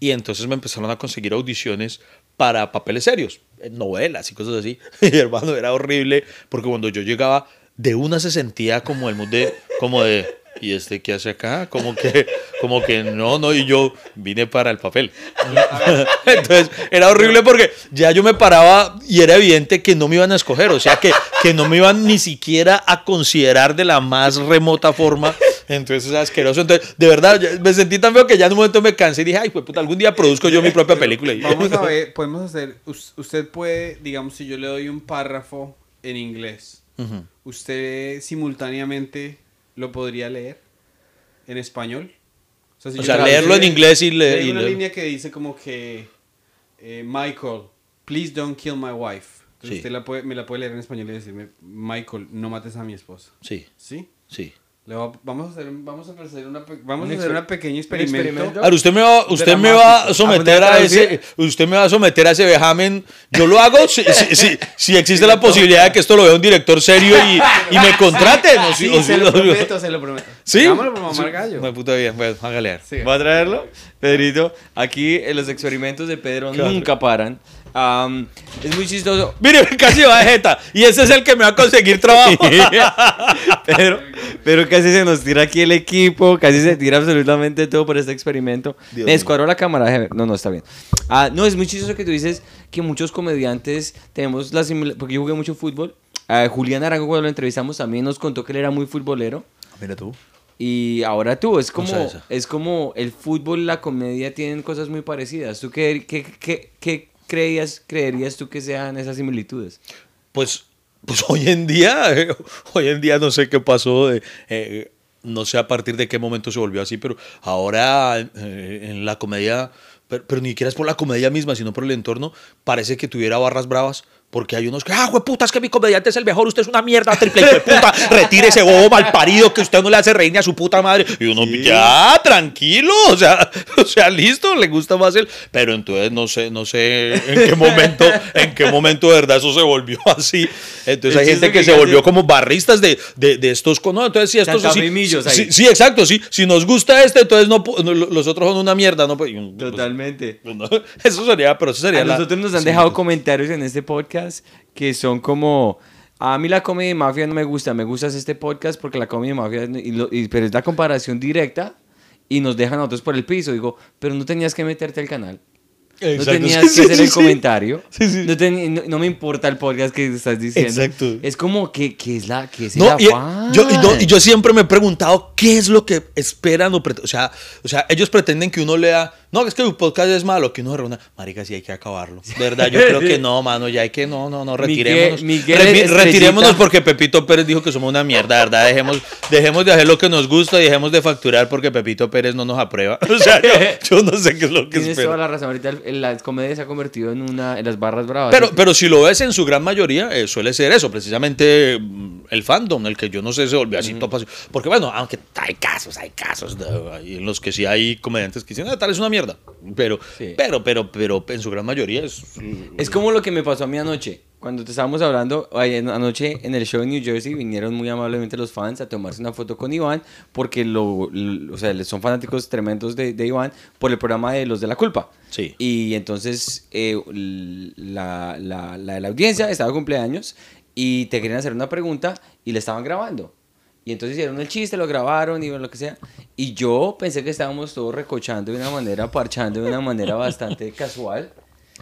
y entonces me empezaron a conseguir audiciones para papeles serios, en novelas y cosas así. Y hermano, era horrible porque cuando yo llegaba, de una se sentía como el mood de, como de, ¿y este qué hace acá? Como que, como que no, no, y yo vine para el papel. Entonces, era horrible porque ya yo me paraba y era evidente que no me iban a escoger, o sea, que, que no me iban ni siquiera a considerar de la más remota forma. Entonces, es asqueroso. Entonces, de verdad, me sentí tan feo que ya en un momento me cansé y dije, ay, pues puta, algún día produzco yo mi propia película. Vamos a ver, podemos hacer. us- Usted puede, digamos, si yo le doy un párrafo en inglés, Ujú. ¿usted simultáneamente lo podría leer en español? si O sea, le- leerlo en inglés y le- Hay una leer- línea que dice como que eh, Michael, please don't kill my wife. Entonces Sí. usted la puede, me la puede leer en español y decirme, Michael, no mates a mi esposa. Sí, ¿Sí? sí. Le va- vamos a hacer, vamos a hacer una, vamos Un a hacer una pequeña un experimento. experimento. Ahora, usted me va, usted me va a someter ¿A a ese, usted me va a someter a ese vejamen. Yo lo hago si, si, si- si existe la posibilidad de que esto lo vea un director serio y, y me contraten. o Sí, o se si- lo prometo, se lo prometo. ¿Sí? Dámelo por mamar gallo. Me puta bien, bueno, hágale. Sí. ¿Va a traerlo? Pedrito, aquí en los experimentos de Pedro Claro. nunca paran. Am, es muy chistoso. Mire, casi va de jeta. Y ese es el que me va a conseguir trabajo. pero, pero casi se nos tira aquí el equipo, casi se tira absolutamente todo por este experimento. Dios Me descuadró la cámara, ver. No, no, está bien. Ah, no, es muy chistoso que tú dices que muchos comediantes tenemos la simila- porque yo jugué mucho fútbol. Ah, Julián Arango cuando lo entrevistamos también nos contó que él era muy futbolero. Mira tú. Y ahora tú, es como, es como el fútbol y la comedia tienen cosas muy parecidas. ¿Tú qué, qué, qué, qué creías, creerías tú que sean esas similitudes? Pues, pues hoy en día, hoy en día no sé qué pasó, eh, no sé a partir de qué momento se volvió así, pero ahora eh, en la comedia, pero, pero ni siquiera es por la comedia misma, sino por el entorno, parece que tuviera barras bravas. Porque hay unos que, ah, puta, es que mi comediante es el mejor, usted es una mierda, triple puta, retire ese bobo mal parido que usted no le hace reír ni a su puta madre. Y uno, ya, tranquilo, o sea, o sea, listo, le gusta más él. Pero entonces no sé, no sé en qué momento, en qué momento de verdad eso se volvió así. Entonces hay gente que, que se volvió como barristas de, de, de estos no, entonces si estos sí, sí, sí, exacto, sí, si nos gusta este, entonces no, no, los otros son una mierda, no, pues, Totalmente. pues, no, eso sería, pero eso sería A la- nosotros nos han sí. dejado comentarios en este podcast que son como... A mí la comedia de mafia no me gusta, me gusta este podcast porque la comedia de mafia, y lo- y- pero es la comparación directa y nos dejan a nosotros por el piso. Digo, pero no tenías que meterte al canal. No tenías sí, que hacer sí, el sí. comentario. No, teni- no- no me importa el podcast que estás diciendo. Exacto. Es como que, que es la que es el No, y, afán. yo, y no, y yo siempre me he preguntado qué es lo que esperan o, o sea, o sea, ellos pretenden que uno lea, no, es que el podcast es malo, que uno se reúna, marica, sí hay que acabarlo. De verdad, yo creo que no, mano, ya hay que, no, no, no, retirémonos. Miguel retirémonos porque Pepito Pérez dijo que somos una mierda, verdad, dejemos, dejemos de hacer lo que nos gusta y dejemos de facturar porque Pepito Pérez no nos aprueba. O sea, yo, yo no sé qué es lo que Tienes toda esperan. la razón. Ahorita la comedia se ha convertido en una en las barras bravas. Pero, pero si lo ves en su gran mayoría, eh, suele ser eso, precisamente mm, el fandom, el que yo no sé se volvió así todo apasionado. Porque bueno, aunque hay casos, hay casos de- en los que sí hay comediantes que dicen, ah, tal es una mierda. Pero, Sí. pero, pero, pero en su gran mayoría es... Es como lo que me pasó a mí anoche. Cuando te estábamos hablando, anoche en el show en New Jersey vinieron muy amablemente los fans a tomarse una foto con Iván porque lo, lo- o sea, son fanáticos tremendos de, de Iván por el programa de Los de la Culpa. Sí. Y entonces eh, la, la, la de la audiencia estaba de cumpleaños y te querían hacer una pregunta y le estaban grabando. Y entonces hicieron el chiste, lo grabaron y lo que sea. Y yo pensé que estábamos todos recochando de una manera, parchando de una manera bastante casual.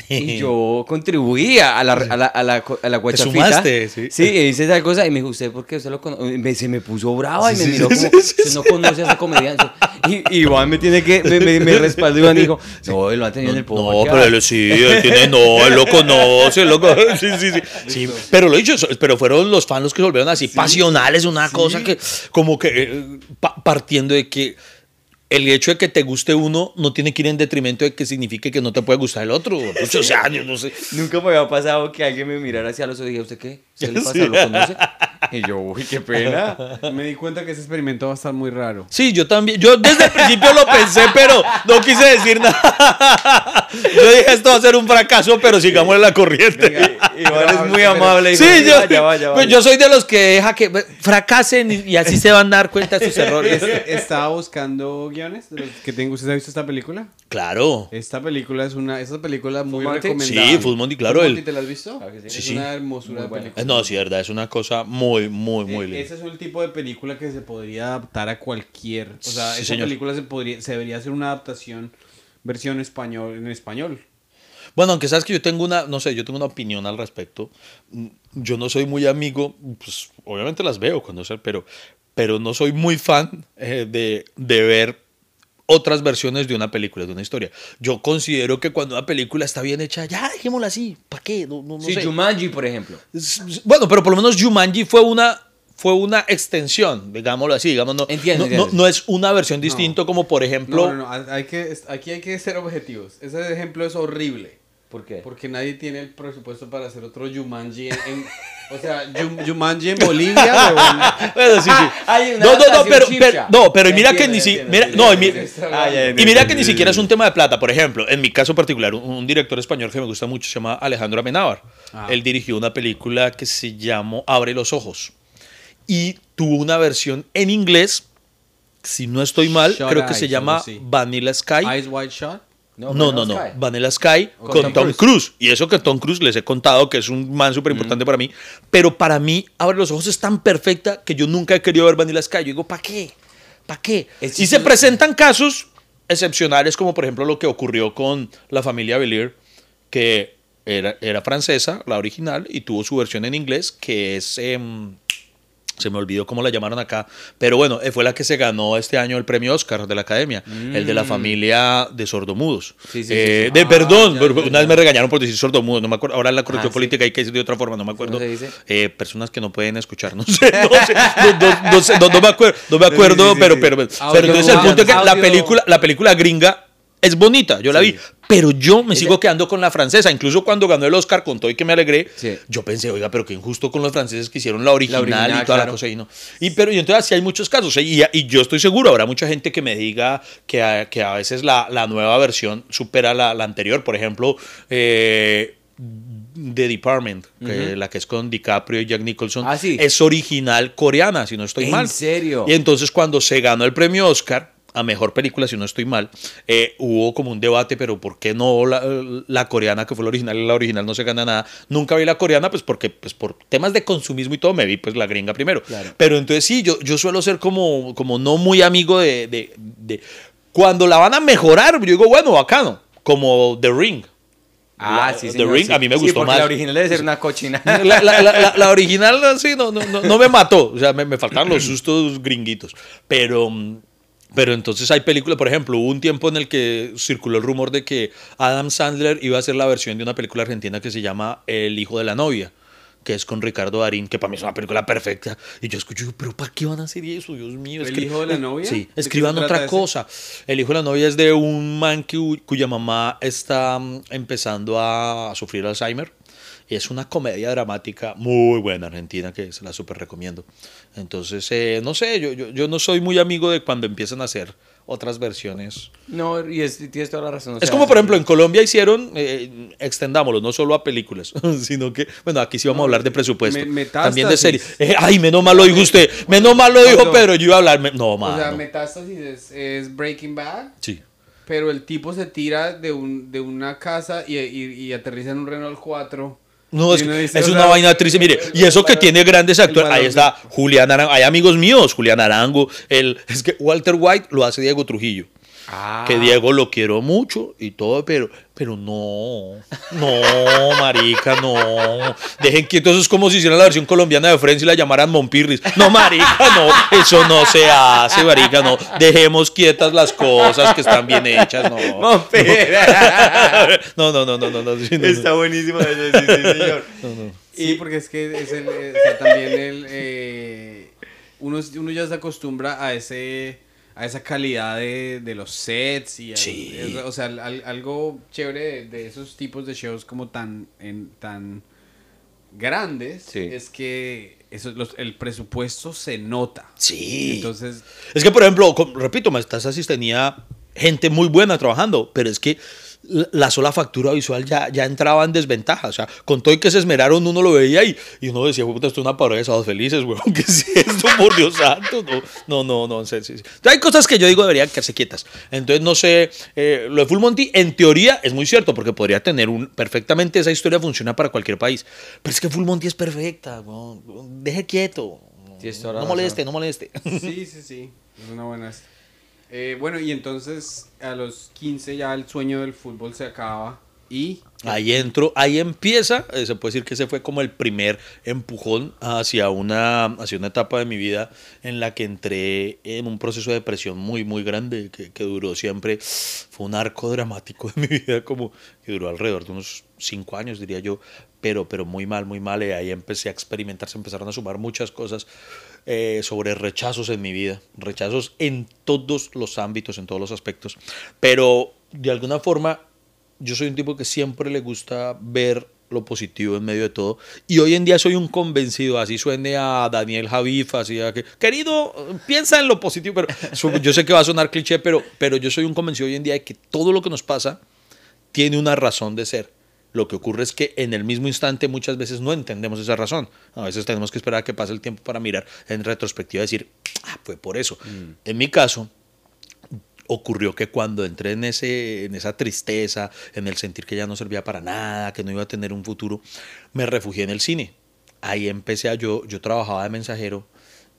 Y yo contribuía a la, a la, a la, a la guachafita. sumaste, sí. Sí, y hice esa cosa y me dijo, ¿usted por qué usted lo conoce? Se me puso brava y me miró como, usted no conoce a ese comediante. Y y Iván me tiene que, me, me, me respaldó Iván dijo, no, él lo ha tenido en el No, podcast. pero él sí, él tiene, no, él lo conoce, él lo conoce, sí, sí, sí, sí. Pero lo dicho, pero fueron los fans los que se volvieron así pasionales, una cosa que, como que, eh, pa- partiendo de que el hecho de que te guste uno no tiene que ir en detrimento de que signifique que no te puede gustar el otro. Muchos o sea, yo no sé. Nunca me había pasado que alguien me mirara hacia los ojos y dijera, ¿usted qué? ¿Usted le pasa? ¿Lo conoce? Y yo, uy, qué pena. Me di cuenta que ese experimento va a estar muy raro. Sí, yo también. Yo desde el principio lo pensé, pero no quise decir nada. Yo dije, esto va a ser un fracaso, pero sigamos en la corriente. Iván es muy amable. Sí, yo, vaya, vaya, pues vaya". yo soy de los que deja que fracasen y, y así se van a dar cuenta de sus errores. Estaba buscando guiones de los que tengo. ¿Usted ha visto esta película? Claro. Esta película es una esta película muy Monty? recomendada. Sí, Full Monty, claro, Full el- Monty, ¿te la has visto? Claro que sí. Es Sí, una hermosura Muy de película. No, sí, verdad, es una cosa muy, muy, muy Eh, linda. Ese es un tipo de película que se podría adaptar a cualquier. O sea, Sí, esa señor. película se podría, se debería hacer una adaptación versión español en español. Bueno, aunque sabes que yo tengo una, no sé, yo tengo una opinión al respecto. Mm, Yo no soy muy amigo, pues obviamente las veo cuando sé, pero, pero no soy muy fan eh, de, de ver otras versiones de una película, de una historia. Yo considero que cuando una película está bien hecha, ya dejémosla así, ¿para qué? No, no, no Sí, sé. Jumanji, por ejemplo. Bueno, pero por lo menos Jumanji fue una, fue una extensión, digámoslo así, digamos, no, Entiendo, no, no es una versión distinta como por ejemplo... No, no, no, hay que, aquí hay que ser objetivos. Ese ejemplo es horrible. ¿Por qué? Porque nadie tiene el presupuesto para hacer otro Jumanji en... en- o sea, Jum- Jumanji en Bolivia. Bueno, sí, sí. Ah, hay una no, no, no, pero, pero- no, pero y mira que ni si, entiendo, mira, entiendo, no, y mira que ni siquiera es un tema de plata. Por ejemplo, en mi caso particular, un, un director español que me gusta mucho se llama Alejandro Amenábar. Ah. Él dirigió una película que se llamó Abre los ojos y tuvo una versión en inglés, si no estoy mal, creo que Eyes, se llama. Vanilla Sky. Eyes Wide Shot. No, no, no. Vanilla Sky Con con, Tom Tom, Cruise. Cruise. Y eso que Tom Cruise les he contado que es un man súper importante para mí. Pero para mí, Abre los Ojos es tan perfecta que yo nunca he querido ver Vanilla Sky. Yo digo, ¿para qué? ¿Para qué? Es y se presentan casos excepcionales, como por ejemplo lo que ocurrió con la familia Belier, que era, era francesa, la original, y tuvo su versión en inglés, que es. em, se me olvidó cómo la llamaron acá, pero bueno, eh, fue la que se ganó este año el premio Oscar de la Academia, el de la familia de sordomudos. Mm. Sí, sí, Eh, sí. De Ah, perdón, ya, pero ya, una vez me regañaron por decir sordomudos, no me acuerdo, ahora en la corrección Ah, política hay que decir de otra forma, no me acuerdo. Eh, personas que no pueden escuchar, no sé, no sé, no, no- no sé, no- no me acuerdo, no me acuerdo, pero, pero, pero, Audio entonces el punto es que la película, la película gringa es bonita, yo la vi, pero yo me sigo quedando con la francesa. Incluso cuando ganó el Oscar, con todo y que me alegré, Sí. yo pensé, oiga, pero qué injusto con los franceses que hicieron la original, original, y toda la cosa. Y, no. y, pero, y entonces así hay muchos casos. ¿eh? Y, y yo estoy seguro, habrá mucha gente que me diga que a, que a veces la, la nueva versión supera la, la anterior. Por ejemplo, eh, The Department, que la que es con DiCaprio y Jack Nicholson, Ah, sí. es original coreana, si no estoy ¿En mal. serio? Y entonces cuando se ganó el premio Oscar a mejor película, si no estoy mal, eh, hubo como un debate, pero ¿por qué no la, la coreana que fue la original la original no se gana nada? Nunca vi la coreana, pues porque pues por temas de consumismo y todo me vi pues la gringa primero. Claro. Pero entonces sí, yo, yo suelo ser como, como no muy amigo de, de- de- Cuando la van a mejorar, yo digo, bueno, bacano, como The Ring. Ah, La- sí, The Ring sí. a mí me Sí, gustó más. La original debe ser una cochina. La, la- la- original, sí, no, no, no, no me mató. O sea, me, me faltaban los sustos gringuitos. Pero, mm, pero entonces hay películas, por ejemplo, hubo un tiempo en el que circuló el rumor de que Adam Sandler iba a hacer la versión de una película argentina que se llama El hijo de la novia que es con Ricardo Darín, que para mí es una película perfecta. Y yo escucho, pero ¿para qué van a hacer eso? Dios mío. ¿El escri- hijo de la novia? Sí, ¿De qué escriban otra cosa. El hijo de la novia es de un man que- cuya mamá está mm, empezando a sufrir Alzheimer. Es una comedia dramática muy buena argentina que se la súper recomiendo. Entonces, eh, no sé, yo, yo, yo no soy muy amigo de cuando empiezan a hacer otras versiones. No, y es- tienes toda la razón. o es sea, como, por ejemplo, en Colombia hicieron, eh, extendámoslo, no solo a películas, sino que, bueno, aquí sí vamos a hablar de presupuesto. me- también de series. Eh, ay, menos mal lo dijo usted, menos mal lo dijo, pero yo iba a hablar. me- no, O sea. Metástasis es, es Breaking Bad, Sí. pero el tipo se tira de, un, de una casa y, y- y aterriza en un Renault 4 No, es, dice, es o una sea, vaina triste. Mire, y eso que tiene grandes actores. Ahí está Julián Arango. Hay amigos míos, Julián Arango. El, es que Walter White lo hace Diego Trujillo. Ah. Que Diego lo quiero mucho y todo, pero, pero no. No, marica, no. Dejen quieto, eso es como si hicieran la versión colombiana de Friends y la llamaran Monpirris. No, marica, no. Eso no se hace, marica, no. Dejemos quietas las cosas que están bien hechas, no. No, no, no, no, no, no. sí, no, no. Está buenísimo eso, sí, sí, señor. Sí, porque es que es el, eh, o sea, también el, eh, uno, uno ya se acostumbra a ese a esa calidad de, de los sets y Sí. es- o sea, al- algo chévere de, de esos tipos de shows como tan en, tan grandes Sí. es que eso, los- el presupuesto se nota. Sí. Entonces, Es que, por ejemplo, repito, Metastasis tenía gente muy buena trabajando, pero es que la la sola factura visual ya, ya entraba en desventaja. O sea, con todo y que se esmeraron, uno lo veía y, y uno decía, puta, esto es una parodia de Sábados Felices, weón. ¿Qué es esto, por Dios santo? No, no, no, no. sí, sí, sí. Hay cosas que yo digo deberían quedarse quietas. Entonces, no sé, eh, lo de Full Monty, en teoría, es muy cierto, porque podría tener un. Perfectamente esa historia funciona para cualquier país. Pero es que Full Monty es perfecta, weón. Deje quieto. No moleste, no moleste. sí, sí, sí, es una buena. Eh, bueno, y entonces a los 15 ya el sueño del fútbol se acaba y Ahí entro, ahí empieza, eh, se puede decir que ese fue como el primer empujón hacia una, hacia una etapa de mi vida en la que entré en un proceso de depresión muy, muy grande, que, que duró siempre, fue un arco dramático de mi vida, como que duró alrededor de unos cinco años, diría yo, pero, pero muy mal, muy mal, y ahí empecé a experimentar, se empezaron a sumar muchas cosas eh, sobre rechazos en mi vida, rechazos en todos los ámbitos, en todos los aspectos, pero de alguna forma yo soy un tipo que siempre le gusta ver lo positivo en medio de todo. Y hoy en día soy un convencido, así suene a Daniel Javif, así que, querido, piensa en lo positivo, pero yo sé que va a sonar cliché, pero, pero yo soy un convencido hoy en día de que todo lo que nos pasa tiene una razón de ser. Lo que ocurre es que en el mismo instante muchas veces no entendemos esa razón. A veces tenemos que esperar a que pase el tiempo para mirar en retrospectiva y decir, ah, fue por eso. En mi caso, ocurrió que cuando entré en, ese, en esa tristeza, en el sentir que ya no servía para nada, que no iba a tener un futuro, me refugié en el cine. Ahí empecé a yo, yo trabajaba de mensajero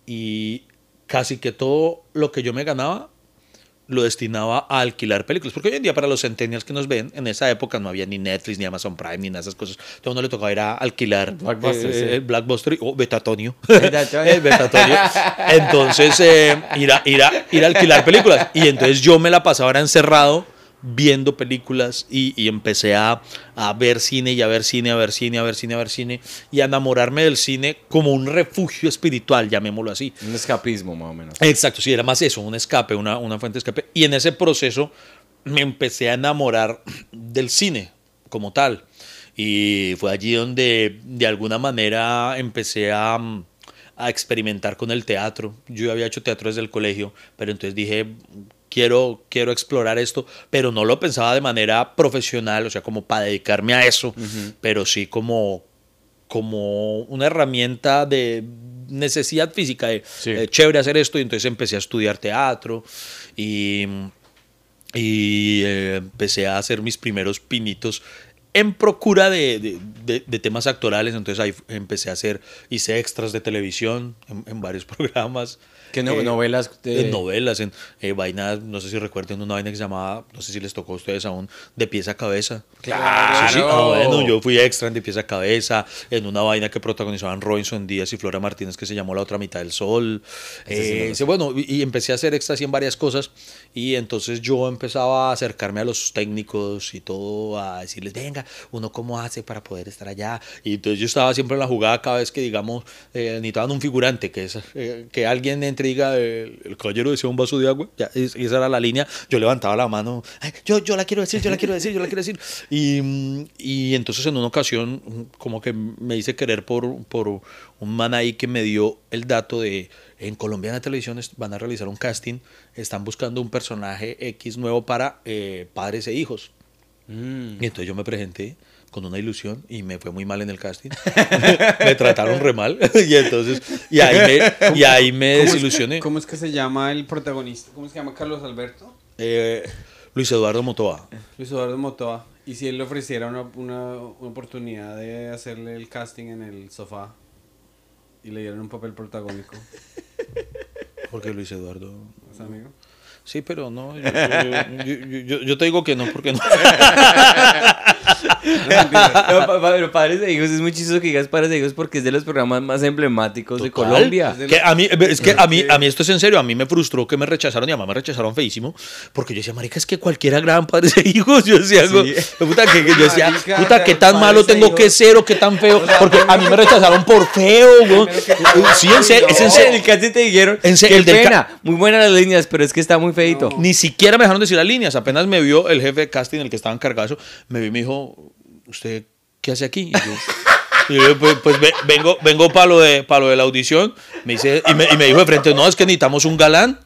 y casi que todo lo que yo me ganaba lo destinaba a alquilar películas. Porque hoy en día para los centennials que nos ven, en esa época no había ni Netflix, ni Amazon Prime, ni nada de esas cosas. Entonces a uno le tocaba ir a alquilar eh, sí. eh, Blackbuster o Betatonio. Betatonio. Eh, Betatonio. Entonces eh, ir, a, ir, a, ir a alquilar películas. Y entonces yo me la pasaba era encerrado viendo películas y, y empecé a, a ver cine y a ver cine, a ver cine, a ver cine, a ver cine y a enamorarme del cine como un refugio espiritual, llamémoslo así. Un escapismo, más o menos. Exacto, sí, era más eso, un escape, una, una fuente de escape. Y en ese proceso me empecé a enamorar del cine como tal. Y fue allí donde de alguna manera empecé a, a experimentar con el teatro. Yo había hecho teatro desde el colegio, pero entonces dije, quiero, quiero explorar esto, pero no lo pensaba de manera profesional, o sea, como para dedicarme a eso, pero sí como, como una herramienta de necesidad física de Sí. eh, chévere hacer esto y entonces empecé a estudiar teatro y, y eh, empecé a hacer mis primeros pinitos en procura de, de- de- de temas actorales, entonces ahí empecé a hacer, hice extras de televisión en, en varios programas. ¿Qué no- Eh, novelas? de- en novelas, en eh, vainas, no sé si recuerden una vaina que se llamaba, no sé si les tocó a ustedes aún, de pies a cabeza. Claro. Sí, sí. Ah, bueno, yo fui extra en de pies a cabeza, en una vaina que protagonizaban Robinson Díaz y Flora Martínez que se llamó La otra mitad del sol. Eh, sí, bueno, y, y empecé a hacer extras y en varias cosas y entonces yo empezaba a acercarme a los técnicos y todo, a decirles, venga, uno cómo hace para poder estar allá. Y entonces yo estaba siempre en la jugada cada vez que, digamos, eh, necesitaban un figurante, que, es, eh, que alguien entre y diga, eh, el caballero decía un vaso de agua, ya, es- esa era la línea, yo levantaba la mano, "Ay, yo, yo la quiero decir, yo la quiero decir, yo la quiero decir. Y, y entonces en una ocasión como que me hice querer por, por un man ahí que me dio el dato de, en Colombiana Televisión van a realizar un casting, están buscando un personaje X nuevo para eh, padres e hijos. Mm. Y entonces yo me presenté con una ilusión y me fue muy mal en el casting. me trataron re mal. y entonces, y ahí me, y ahí me ¿Cómo es que- desilusioné. ¿Cómo es que se llama el protagonista? ¿Cómo se llama Carlos Alberto? Eh, Luis Eduardo Motoa. Luis Eduardo Motoa. ¿Y si él le ofreciera una, una, una oportunidad de hacerle el casting en el sofá y le dieran un papel protagónico? Porque Luis Eduardo. ¿Es amigo? Sí, pero no. Yo, yo- yo- yo- yo te digo que no, porque no. No, pa- pa- pero Padres de Hijos es muy chistoso que digas Padres de Hijos porque es de los programas más emblemáticos de. Colombia. Que a mí, es que a mí, a mí esto es en serio, a mí me frustró que me rechazaron y además me rechazaron feísimo, porque yo decía, marica, es que cualquiera gran padre de hijos, yo decía, Sí. puta, que, que yo decía, Marica, puta, qué tan padres malo tengo que ser o qué tan feo, porque a mí me rechazaron por feo, güey. Sí, en serio, es en En serio. el casi te dijeron, En serio, el pena, muy buenas las líneas, pero es que está muy feito. Ni siquiera me dejaron decir las líneas. Apenas me vio el jefe de casting, el que estaba encargado de eso, me vio y me dijo, ¿usted qué hace aquí? Y yo, y yo, pues, pues, ve- vengo, vengo para lo, de, pa' lo de la audición. Me dice, y, me, dijo de frente, no, es que necesitamos un galán.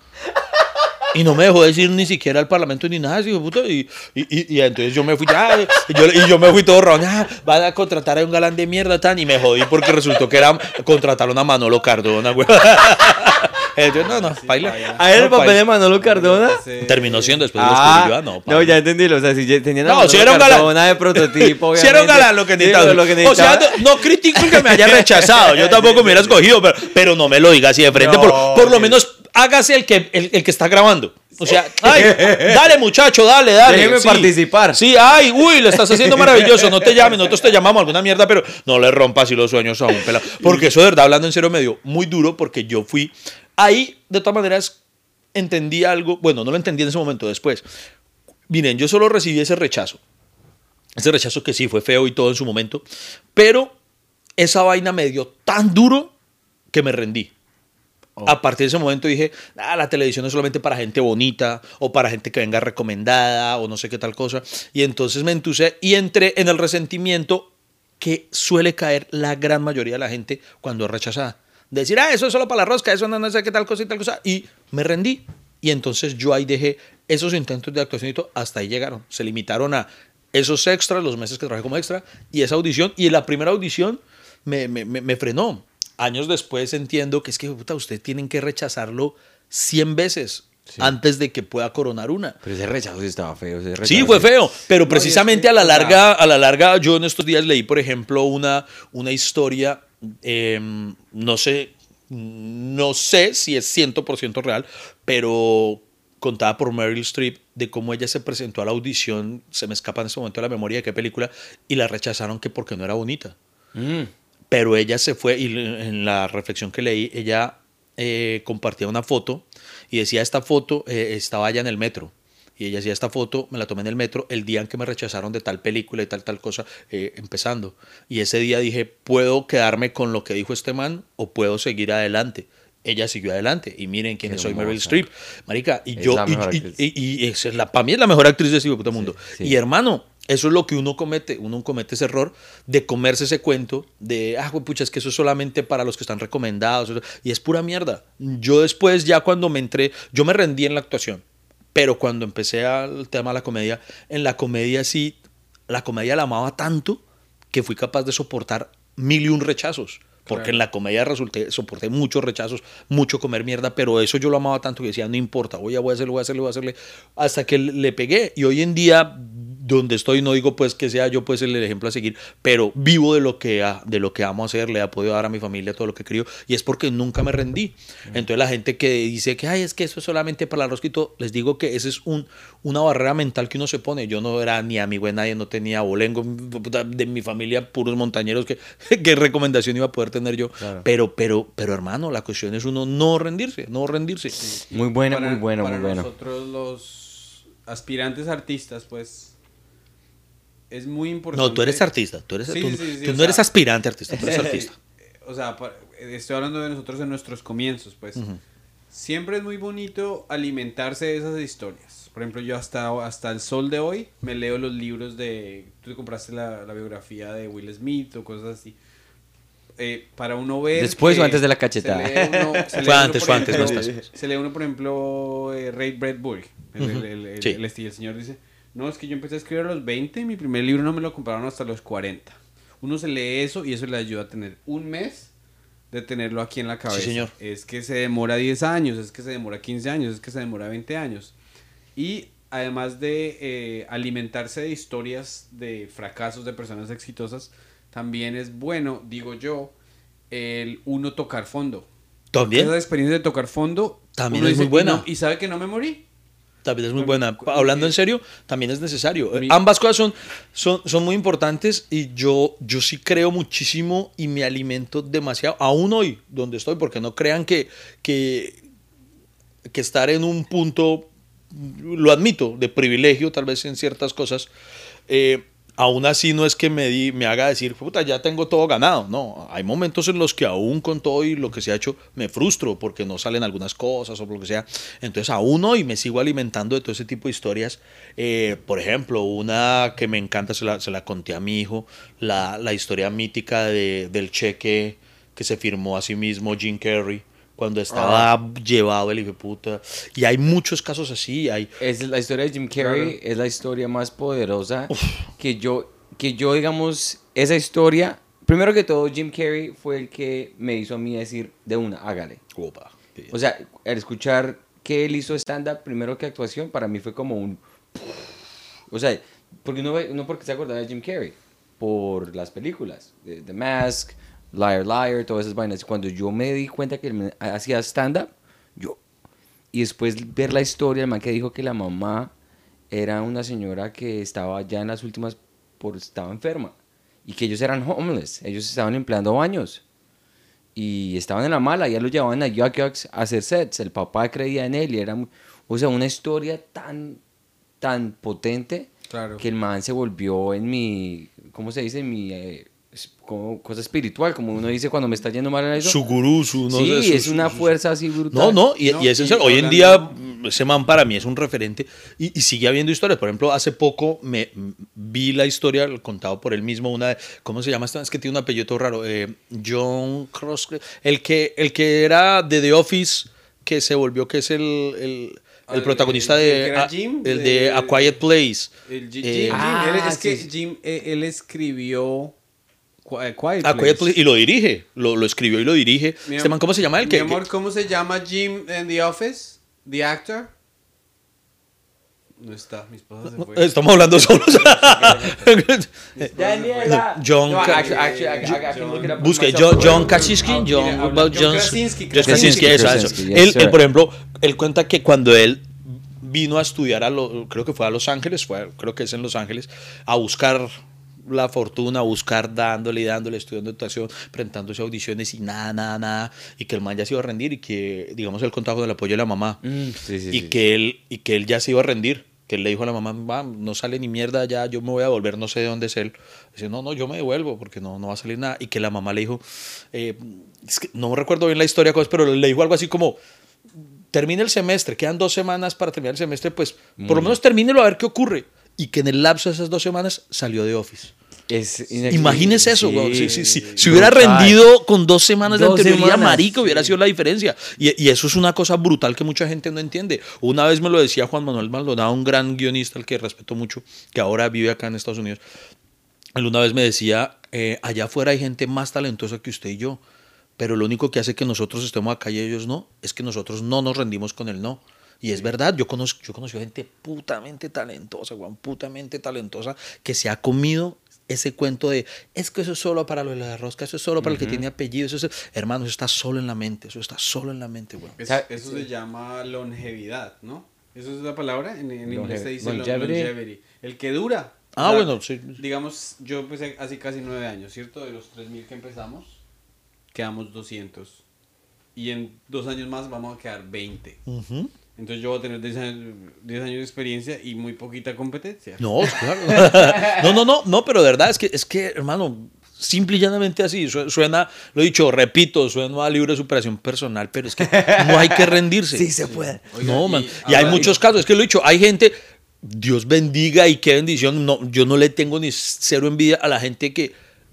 Y no me dejó decir ni siquiera al parlamento ni nada, hijo puta. Y, y, y- entonces yo me fui, ya, y yo, y yo me fui todo ron, ah, van a contratar a un galán de mierda, tan. Y me jodí porque resultó que era contrataron a Manolo Cardona, güey. Entonces, no, no, baila. ¿A él el papel de Manolo Cardona? Terminó siendo después de los Ah, Cubillo, ah, no, ya entendí. O sea, si ya tenían a No, Manolo si era un galán. Cardona de prototipo, Si era un obviamente. galán lo que Sí, necesitaba. lo que O sea, necesitaba. no, no critico que me haya rechazado. Yo tampoco me hubiera escogido, pero, pero no me lo diga así de frente. No, por, por lo menos hágase el que, el, el que está grabando. O sea, ay, dale muchacho, dale, dale. Déjeme sí. participar. Sí, ay, uy, lo estás haciendo maravilloso. No te llames, nosotros te llamamos alguna mierda, pero no le rompas así los sueños a un pelado. Porque eso de verdad, hablando en serio, me dio muy duro porque yo fui ahí, de todas maneras, entendí algo. Bueno, no lo entendí en ese momento, después. Miren, yo solo recibí ese rechazo. Ese rechazo que sí fue feo y todo en su momento. Pero esa vaina me dio tan duro que me rendí. A partir de ese momento dije, ah, la televisión es solamente para gente bonita o para gente que venga recomendada o no sé qué tal cosa. Y entonces me entusé y entré en el resentimiento que suele caer la gran mayoría de la gente cuando es rechazada. Decir, ah, eso es solo para la rosca, eso no, no sé qué tal cosa y tal cosa. Y me rendí. Y entonces yo ahí dejé esos intentos de actuación y todo, hasta ahí llegaron. Se limitaron a esos extras, los meses que trabajé como extra, y esa audición. Y en la primera audición me, me, me- me frenó. Años después entiendo que es que, puta, usted tienen que rechazarlo 100 veces antes de que pueda coronar una. Pero ese rechazo sí estaba feo. ese Sí, fue feo, pero es precisamente que, a la larga, a la larga, yo en estos días leí, por ejemplo, una, una historia, eh, no sé, no sé si es 100% real, pero contada por Meryl Streep de cómo ella se presentó a la audición, se me escapa en este momento la memoria de qué película, y la rechazaron que porque no era bonita. Mm. Pero ella se fue y en la reflexión que leí, ella eh, compartía una foto y decía, esta foto eh, estaba allá en el metro. Y ella decía, esta foto me la tomé en el metro el día en que me rechazaron de tal película y tal, tal cosa, eh, empezando. Y ese día dije, ¿puedo quedarme con lo que dijo este man o puedo seguir adelante? Ella siguió adelante y miren quién soy Meryl. Streep. Marica, y Es yo, y, y- y- es la, para mí es la mejor actriz de ese puto mundo. sí. Y hermano, eso es lo que uno comete. Uno comete ese error de comerse ese cuento de, ah, pucha, es que eso es solamente para los que están recomendados. Y es pura mierda. Yo después, ya cuando me entré, yo me rendí en la actuación. Pero cuando empecé al tema de la comedia, en la comedia sí, la comedia la amaba tanto que fui capaz de soportar mil y un rechazos. Porque Claro. en la comedia resulté, soporté muchos rechazos, mucho comer mierda, pero eso yo lo amaba tanto que decía, no importa, voy a, voy a hacerlo, voy a hacerlo, voy a hacerle, hasta que le pegué. Y hoy en día, donde estoy, no digo pues que sea yo pues el ejemplo a seguir, pero vivo de lo que, a- de lo que amo hacer, le he podido dar a mi familia todo lo que crío, y es porque nunca me rendí. Entonces la gente que dice que, ay, es que eso es solamente para y todo, les digo que esa es un, una barrera mental que uno se pone. Yo no era ni amigo de nadie, no tenía abolengo, puta, de mi familia, puros montañeros, que qué recomendación iba a poder tener yo. Claro. Pero, pero, pero hermano, la cuestión es uno no rendirse, no rendirse. Muy bueno, Para- muy bueno, para muy bueno. nosotros los aspirantes artistas, pues es muy importante. No, tú eres artista, tú, eres, Sí, tú, sí, sí, tú no eres sea- aspirante artista, tú eres artista. o sea, estoy hablando de nosotros en nuestros comienzos, pues. Siempre es muy bonito alimentarse de esas historias. Por ejemplo, yo hasta, hasta el sol de hoy me leo los libros de... Tú te compraste la, la biografía de Will Smith o cosas así. Eh, para uno ver... ¿Después o antes de la cachetada? uno- Fue uno, antes, por fue antes, no estás. Se lee uno, por ejemplo, eh, Ray Bradbury. El, el, el, el- Sí. el el señor dice, no, es que yo empecé a escribir a los 20 y mi primer libro no me lo compraron hasta los 40. Uno se lee eso y eso le ayuda a tener un mes de tenerlo aquí en la cabeza. señor. Es que se demora 10 años, es que se demora 15 años, es que se demora 20 años. Y además de eh, alimentarse de historias de fracasos de personas exitosas, también es bueno, digo yo, el uno tocar fondo. También. Esa experiencia de tocar fondo. También es muy buena. "Y no- Y, sabe que no me morí. También es muy buena. Hablando en serio, también es necesario. Ambas cosas son, son, son muy importantes y yo, yo sí creo muchísimo y me alimento demasiado, aún hoy donde estoy, porque no crean que, que, que estar en un punto, lo admito, de privilegio tal vez en ciertas cosas, eh, aún así no es que me, di- me haga decir, puta, ya tengo todo ganado. No, hay momentos en los que aún con todo y lo que se ha hecho me frustro porque no salen algunas cosas o lo que sea. Entonces aún hoy me sigo alimentando de todo ese tipo de historias. Eh, por ejemplo, una que me encanta, se la, se la conté a mi hijo, la, la historia mítica de- del cheque que se firmó a sí mismo Jim Carrey cuando estaba llevado el hijo puta. Y hay muchos casos así. Hay, Es la historia de Jim Carrey, es la historia más poderosa que yo, que yo, digamos, esa historia, primero que todo, Jim Carrey fue el que me hizo a mí decir de una, hágale. Opa. O sea, al escuchar que él hizo stand-up primero que actuación, para mí fue como un... O sea, porque no, no porque se acordaba de Jim Carrey, por las películas, The Mask, Liar Liar, todas esas vainas. Cuando yo me di cuenta que él hacía stand-up, yo... Y después ver la historia, el man que dijo que la mamá era una señora que estaba ya en las últimas, por, estaba enferma. Y que ellos eran homeless, ellos estaban empleando baños y estaban en la mala, ya lo llevaban a Yuck Yucks a hacer sets, el papá creía en él y era, o sea, una historia tan, tan potente Claro. que el man se volvió en mi, ¿cómo se dice? En mi eh, como cosa espiritual, como uno dice cuando me está yendo mal en eso. Su gurú, su... No sí, sé, su- es una su- fuerza así brutal. No, no, y, No, y es y Hoy en día ese man para mí es un referente y, y sigue habiendo historias. Por ejemplo, hace poco me vi la historia contado por él mismo, una de, ¿cómo se llama? esta? Es que tiene un apellido todo raro. eh, John Cross, el que, el que era de The Office, que se volvió que es el, el, el Ah, protagonista el- el de, que a- Jim, el de- de A Quiet Place. El Ji- Eh, Jim, Jim, Ah, él- es que sí, sí. Jim, eh, él escribió Quiet A Place. Quiet Place y lo dirige, lo, lo escribió y lo dirige. Mi Este man, ¿cómo se llama el Mi que? amor, ¿cómo se llama Jim en The Office? ¿The actor? No está, mi esposa se fue. Estamos hablando solos. Daniela. John No, Ca- actually, actually, I- I- I can look it up Busque. John, John Kaczynski, Ah, John, John John- Krasinski, John Krasinski, Krasinski, eso, eso. Yes, Él, él, por ejemplo, él cuenta que cuando él vino a estudiar a lo, creo que fue a Los Ángeles, fue, creo que es en Los Ángeles, a buscar la fortuna, a buscar dándole y dándole, estudiando actuación, presentándose a audiciones y nada, nada, nada, y que el man ya se iba a rendir y que, digamos, él contaba con el apoyo de la mamá. Mm, sí, sí, y sí. que él y que él ya se iba a rendir. Que él le dijo a la mamá "Va, no sale ni mierda ya yo me voy a volver no sé de dónde es él dice no no yo me devuelvo porque no no va a salir nada y que la mamá le dijo eh, es que no recuerdo bien la historia pero le dijo algo así como termine el semestre quedan dos semanas para terminar el semestre pues por lo menos termínelo a ver qué ocurre y que en el lapso de esas dos semanas salió de Office Es eso, sí, weón. Si, hubiera brutal. rendido con dos semanas de anterioridad, semanas, marico, hubiera sido la diferencia. Y, y eso es una cosa brutal que mucha gente no entiende. Una vez me lo decía Juan Manuel Maldonado, un gran guionista al que respeto mucho, que ahora vive acá en Estados Unidos. Él una vez me decía, eh, allá afuera hay gente más talentosa que usted y yo, pero lo único que hace que nosotros estemos acá y ellos no, es que nosotros no nos rendimos con el no. Y es verdad, yo conozco, yo conozco gente putamente talentosa, Juan, putamente talentosa, que se ha comido ese cuento de, es que eso es solo para lo de la rosca, eso es solo para el que tiene apellido, eso es, hermano, eso está solo en la mente, eso está solo en la mente, weón. Es- eso se llama longevidad, ¿no? ¿Eso es la palabra? En, en inglés se dice lo- longevity. longevity. El que dura. Ah, O sea, bueno, sí. Digamos, yo empecé hace casi nueve años, ¿cierto? De los 3.000 que empezamos, quedamos 200. Y en dos años más vamos a quedar 20. Ujú. Entonces yo voy a tener 10 años, 10 años de experiencia y muy poquita competencia. No, claro. no, no, no, no, pero de verdad es que, es que, hermano, simple y llanamente así, su- suena, lo he dicho, repito, suena a libro de superación personal, pero es que no hay que rendirse. Sí se puede. Oiga, no, y man. Y, hay ahora- muchos casos, es que lo he dicho, hay gente, Dios bendiga y qué bendición, no, yo no le tengo ni cero envidia a la gente que